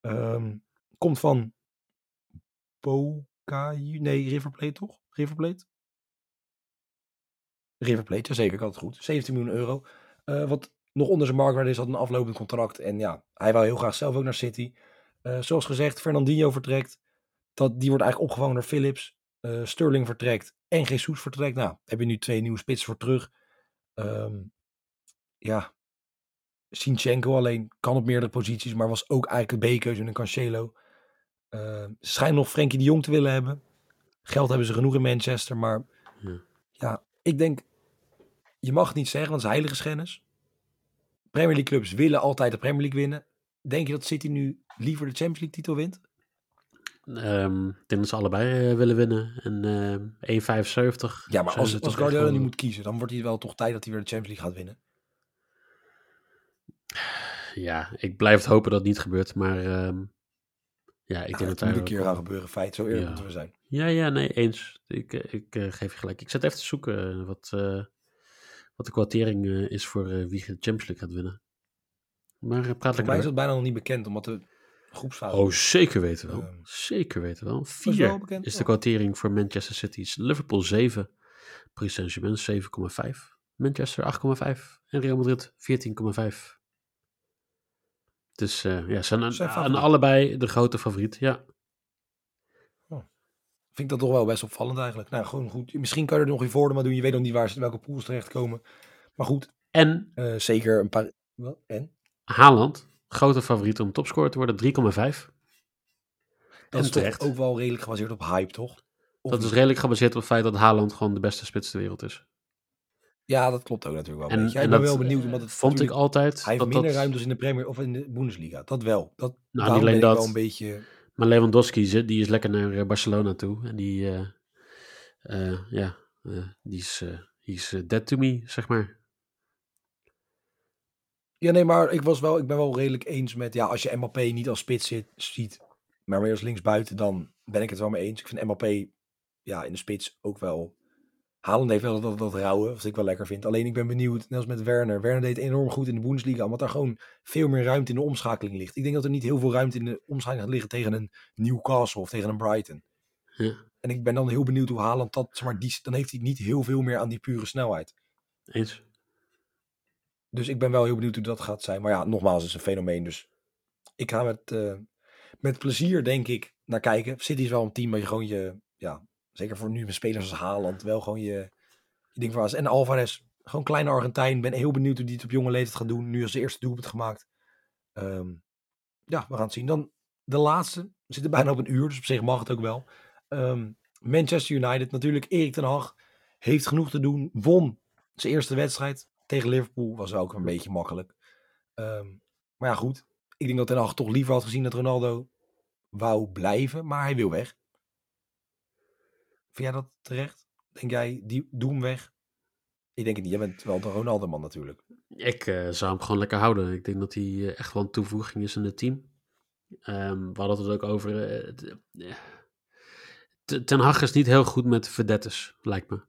Um, komt van Boca, nee, River Plate toch? River Plate? River Plate, zeker, ik had het goed. 17 miljoen euro. Uh, wat nog onder zijn marktwaarde is, had een aflopend contract. En ja, hij wil heel graag zelf ook naar City. Uh, zoals gezegd, Fernandinho vertrekt. Dat, die wordt eigenlijk opgevangen door Philips. Uh, Sterling vertrekt en Jesus vertrekt. Nou, heb je nu twee nieuwe spitsen voor terug. Um, ja, Sinchenko alleen kan op meerdere posities, maar was ook eigenlijk een B-keuze in een Cancelo. Uh, ze schijnen nog Frenkie de Jong te willen hebben. Geld hebben ze genoeg in Manchester, maar ja, ja ik denk, je mag het niet zeggen, want het is heilige schennis. Premier League clubs willen altijd de Premier League winnen. Denk je dat City nu liever de Champions League titel wint? Um, ik denk dat ze allebei uh, willen winnen. En uh, 1,75. Ja, maar als, als Guardiola nu moet kiezen, dan wordt hij wel toch tijd dat hij weer de Champions League gaat winnen. Ja, ik blijf het hopen dat het niet gebeurt, maar um, ja, ik ja, denk dat het moet een keer gaan gebeuren. Feit, zo eerlijk ja. moeten we zijn. Ja, ja, nee, eens. Ik, eh, ik uh, geef je gelijk. Ik zet even te zoeken wat, uh, wat de kwartering uh, is voor uh, wie de Champions League gaat winnen. Maar uh, praat Voor mij is dat bijna nog niet bekend, omdat de groepsfase... Oh, zeker weten wel. Ehm, zeker weten wel. 4 is, is de kwartering voor Manchester City. Liverpool 7, Paris Saint-Germain 7,5, Manchester 8,5 en Real Madrid 14,5. Dus ja, zijn, zijn aan, allebei de grote favoriet, ja vind ik dat toch wel best opvallend eigenlijk. Nou, gewoon goed. Misschien kan je er nog in voordeel maar doen. Je weet nog niet waar ze welke pools terechtkomen. Maar goed. En uh, zeker een paar. Wat? En? Haaland, grote favoriet om topscorer te worden, 3,5. Dat is toch ook wel redelijk gebaseerd op hype, toch? Of dat is redelijk gebaseerd op het feit dat Haaland gewoon de beste spits ter wereld is. Ja, dat klopt ook natuurlijk wel. En, en ik ben wel benieuwd, omdat het vond ik altijd. Hij heeft dat minder dat... ruimtes in de Premier of in de Bundesliga. Dat wel. Dat, nou, niet alleen dat. Wel een beetje maar Lewandowski, die is lekker naar eh, Barcelona toe. En die, uh, uh, ja, die is, dead to me, zeg maar. Ja, nee, maar ik, was wel, ik ben wel redelijk eens met, ja, als je Mbappé niet als spits ziet, maar weer als linksbuiten, dan ben ik het wel mee eens. Ik vind Mbappé, ja, in de spits ook wel Haaland heeft wel dat, dat, rauwe, wat ik wel lekker vind. Alleen ik ben benieuwd, net als met Werner. Werner deed enorm goed in de Bundesliga, omdat daar gewoon veel meer ruimte in de omschakeling ligt. Ik denk dat er niet heel veel ruimte in de omschakeling gaat liggen tegen een Newcastle of tegen een Brighton. Ja. En ik ben dan heel benieuwd hoe Haaland dat, zeg maar, die, dan heeft hij niet heel veel meer aan die pure snelheid. Eens. Dus ik ben wel heel benieuwd hoe dat gaat zijn. Maar ja, nogmaals, het is een fenomeen. Dus ik ga met, uh, met plezier, denk ik, naar kijken. City is wel een team waar je gewoon je, ja, zeker voor nu met spelers als Haaland, wel gewoon je, je ding voor En Alvarez, gewoon kleine Argentijn. Ben heel benieuwd hoe die het op jonge leeftijd gaat doen. Nu als eerste doelpunt gemaakt. Ehm, ja, we gaan het zien. Dan de laatste. We zitten bijna op een uur, dus op zich mag het ook wel. Ehm, Manchester United, natuurlijk Erik ten Hag. Heeft genoeg te doen. Won zijn eerste wedstrijd tegen Liverpool. Was ook een beetje makkelijk. Ehm, maar ja, goed. Ik denk dat Ten Hag toch liever had gezien dat Ronaldo wou blijven. Maar hij wil weg. Vind jij dat terecht? Denk jij, die, doe hem weg? Ik denk het niet. Jij bent wel de Ronaldo-man natuurlijk. Ik uh, zou hem gewoon lekker houden. Ik denk dat hij uh, echt wel een toevoeging is in het team. Um, we hadden het ook over. Uh, Ten Hag is niet heel goed met verdettes, lijkt me.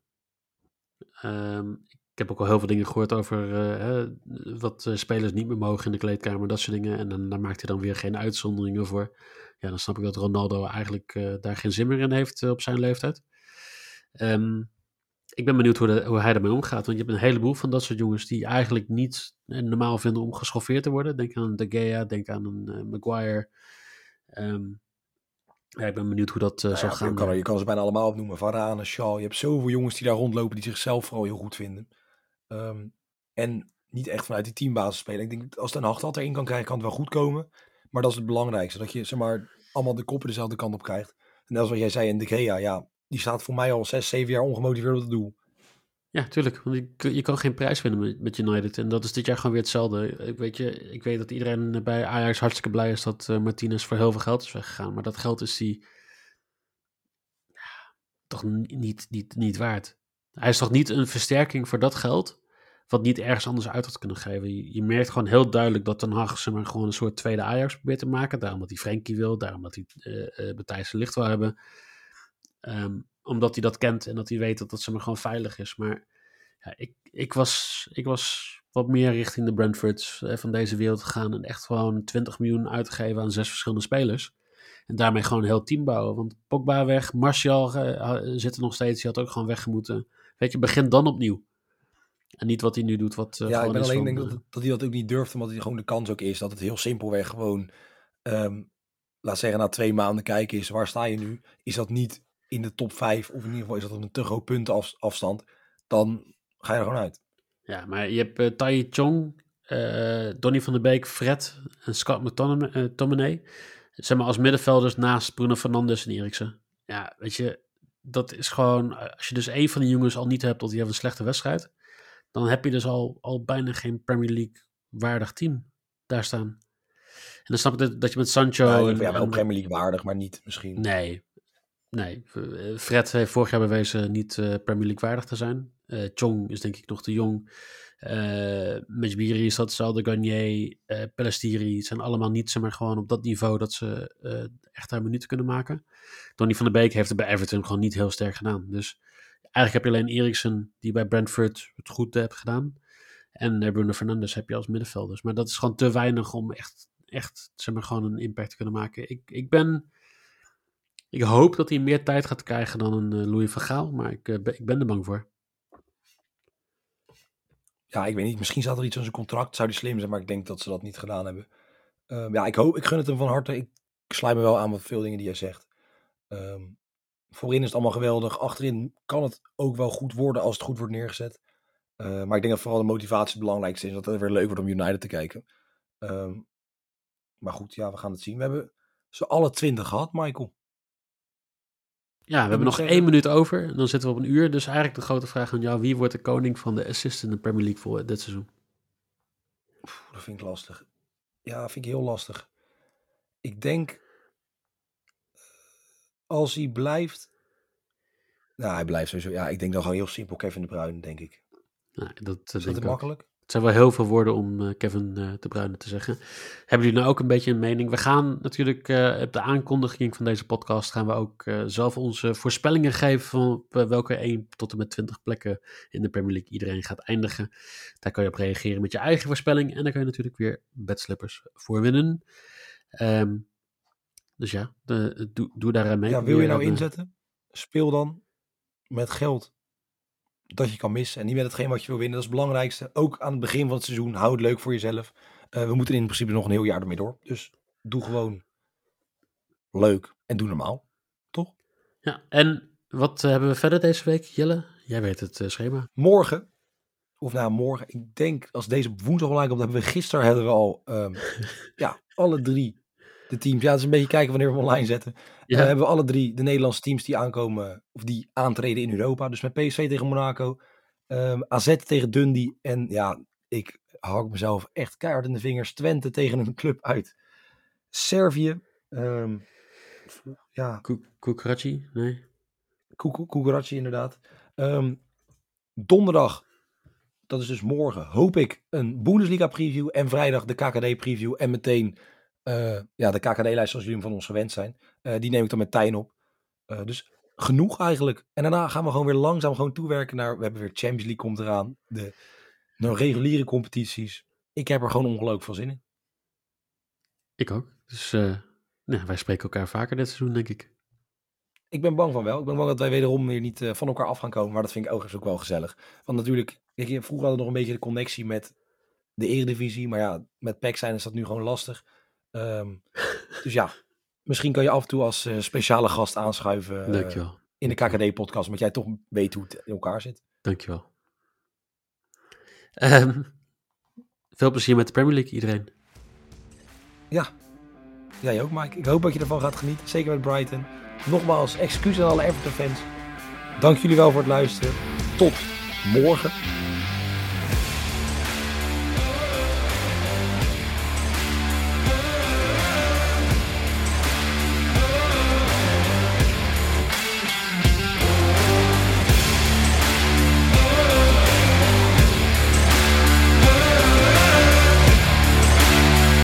Um, ik heb ook al heel veel dingen gehoord over wat spelers niet meer mogen in de kleedkamer, dat soort dingen. En dan, daar maakt hij dan weer geen uitzonderingen voor. Ja, dan snap ik dat Ronaldo eigenlijk daar geen zin meer in heeft op zijn leeftijd. Um, ik ben benieuwd hoe, de, hoe hij ermee omgaat. Want je hebt een heleboel van dat soort jongens die eigenlijk niet normaal vinden om geschoffeerd te worden. Denk aan De Gea, denk aan een uh, Maguire. Um, ja, ik ben benieuwd hoe dat uh, zal ja, gaan. Je kan, je kan ze bijna allemaal opnoemen. Varane, Shaw. Je hebt zoveel jongens die daar rondlopen die zichzelf vooral heel goed vinden. Um, en niet echt vanuit die teambasis spelen. Ik denk dat als Den Haag dat erin kan krijgen, kan het wel goed komen. Maar dat is het belangrijkste. Dat je zeg maar, allemaal de koppen dezelfde kant op krijgt. En net als wat jij zei in De Gea, ja, die staat voor mij al 6, 7 jaar ongemotiveerd op het doel. Ja, tuurlijk. Want je, kan geen prijs winnen met, United. En dat is dit jaar gewoon weer hetzelfde. Ik weet, je, ik weet dat iedereen bij Ajax hartstikke blij is dat uh, Martinez voor heel veel geld is weggegaan. Maar dat geld is die toch niet, niet, niet waard. Hij is toch niet een versterking voor dat geld, wat niet ergens anders uit had kunnen geven. Je, merkt gewoon heel duidelijk dat Ten Hag zeg maar, gewoon een soort tweede Ajax probeert te maken. Daarom dat hij Frenkie wil, daarom dat hij uh, uh, Licht wil hebben. Um, omdat hij dat kent en dat hij weet dat dat ze maar gewoon veilig is. Maar ja, ik, ik, was, ik was wat meer richting de Brentfords eh, van deze wereld gegaan. En echt gewoon 20 miljoen uitgegeven aan zes verschillende spelers. En daarmee gewoon een heel team bouwen. Want Pogba weg, Martial uh, zit er nog steeds. Die had ook gewoon weggemoeten. Weet je, begin dan opnieuw. En niet wat hij nu doet. Wat, uh, ja, ik ben alleen van, denk dat, dat hij dat ook niet durft. Omdat hij gewoon de kans ook is. Dat het heel simpelweg gewoon... Um, laat zeggen, na twee maanden kijken is. Waar sta je nu? Is dat niet in de top 5, of in ieder geval is dat een te groot puntenafstand, dan ga je er gewoon uit. Ja, maar je hebt uh, Tai Chong, uh, Donny van der Beek, Fred en Scott McTominay. Uh, zeg maar als middenvelders naast Bruno Fernandes en Eriksen. Ja, weet je, dat is gewoon, als je dus één van die jongens al niet hebt, dat die heeft een slechte wedstrijd, dan heb je dus al, al bijna geen Premier League waardig team daar staan. En dan snap ik dat, dat je met Sancho... Ja, en, ja wel en, Premier League waardig, maar niet misschien. Nee, Nee, Fred heeft vorig jaar bewezen niet uh, Premier League waardig te zijn. Uh, Chong is denk ik nog te jong. Uh, Mejbiri is dat hetzelfde. Garnier, Pelestiri zijn allemaal niet maar, gewoon op dat niveau dat ze echt haar minuten kunnen maken. Donny van der Beek heeft het bij Everton gewoon niet heel sterk gedaan. Dus eigenlijk heb je alleen Eriksen die bij Brentford het goed heeft gedaan. En Bruno Fernandes heb je als middenvelders. Maar dat is gewoon te weinig om echt, echt zeg maar, gewoon een impact te kunnen maken. Ik, ik ben ik hoop dat hij meer tijd gaat krijgen dan een uh, Louis van Gaal, maar ik, ben, ik ben er bang voor. Ja, ik weet niet. Misschien zat er iets aan zijn contract. Zou die slim zijn, maar ik denk dat ze dat niet gedaan hebben. Uh, ja, ik hoop, ik gun het hem van harte. Ik, sluit me wel aan met veel dingen die hij zegt. Um, voorin is het allemaal geweldig. Achterin kan het ook wel goed worden als het goed wordt neergezet. Uh, maar ik denk dat vooral de motivatie het belangrijkste is. Dat het weer leuk wordt om United te kijken. Maar goed, ja, we gaan het zien. We hebben ze alle twintig gehad, Michael. Ja, we hebben nog één minuut over en dan zitten we op een uur. Dus eigenlijk de grote vraag aan jou. Wie wordt de koning van de assist in de Premier League voor dit seizoen? Oef, dat vind ik lastig. Ja, vind ik heel lastig. Ik denk, als hij blijft... Nou, hij blijft sowieso. Ja, ik denk dan gewoon heel simpel Kevin De Bruyne, denk ik. Nou, dat, is dat makkelijk? Het zijn wel heel veel woorden om uh, Kevin De Bruyne te zeggen. Hebben jullie nou ook een beetje een mening? We gaan natuurlijk uh, op de aankondiging van deze podcast gaan we ook zelf onze voorspellingen geven van welke 1 tot en met 20 plekken in de Premier League iedereen gaat eindigen. Daar kan je op reageren met je eigen voorspelling en dan kan je natuurlijk weer bedslippers voor winnen. Um, dus ja, de, doe, doe daar aan mee. Ja, wil je nou inzetten? Speel dan met geld dat je kan missen. En niet met hetgeen wat je wil winnen. Dat is het belangrijkste. Ook aan het begin van het seizoen. Hou het leuk voor jezelf. Uh, we moeten in principe nog een heel jaar ermee door. Dus doe gewoon leuk en doe normaal. Toch? Ja, en Wat eh, hebben we verder deze week, Jelle? Jij weet het eh, schema. Morgen, of nou morgen, ik denk als deze woensdag online komt, hebben we gisteren hebben we al ehm, *laughs* ja, alle drie de teams. Ja, het is een beetje kijken wanneer we hem online zetten. Ja. Eh, hebben we alle drie de Nederlandse teams die aankomen, of die aantreden in Europa. Dus met PSV tegen Monaco, ehm, AZ tegen Dundee. En ja, ik hak mezelf echt keihard in de vingers. Twente tegen een club uit Servië. Ehm, ja, Ku- Kukrachi? Nee? Kukurachi inderdaad. Ehm, donderdag, dat is dus morgen, hoop ik een Bundesliga preview. En vrijdag de KKD preview. En meteen ja, de KKD-lijst zoals jullie hem van ons gewend zijn. Eh, die neem ik dan met Tijn op. Eh, dus genoeg eigenlijk. En daarna gaan we gewoon weer langzaam gewoon toewerken naar... We hebben weer Champions League komt eraan. De nou, reguliere competities. Ik heb er gewoon ongelooflijk veel zin in. Ik ook. Dus eh, nou, wij spreken elkaar vaker dit seizoen, denk ik. Ik ben bang van wel. Ik ben bang dat wij wederom weer niet eh, van elkaar af gaan komen. Maar dat vind ik overigens ook wel gezellig. Want natuurlijk, kijk, vroeger hadden we nog een beetje de connectie met de Eredivisie. Maar ja, met PEC zijn is dat nu gewoon lastig. Ehm, dus ja, misschien kan je af en toe als eh, speciale gast aanschuiven eh, in de KKD-podcast. Omdat jij toch weet hoe het in elkaar zit. Dankjewel. Ehm veel plezier met de Premier League, iedereen. Ja, jij ook Mike. Ik hoop dat je ervan gaat genieten. Zeker met Brighton. Nogmaals, excuus aan alle Everton-fans. Dank jullie wel voor het luisteren. Tot morgen.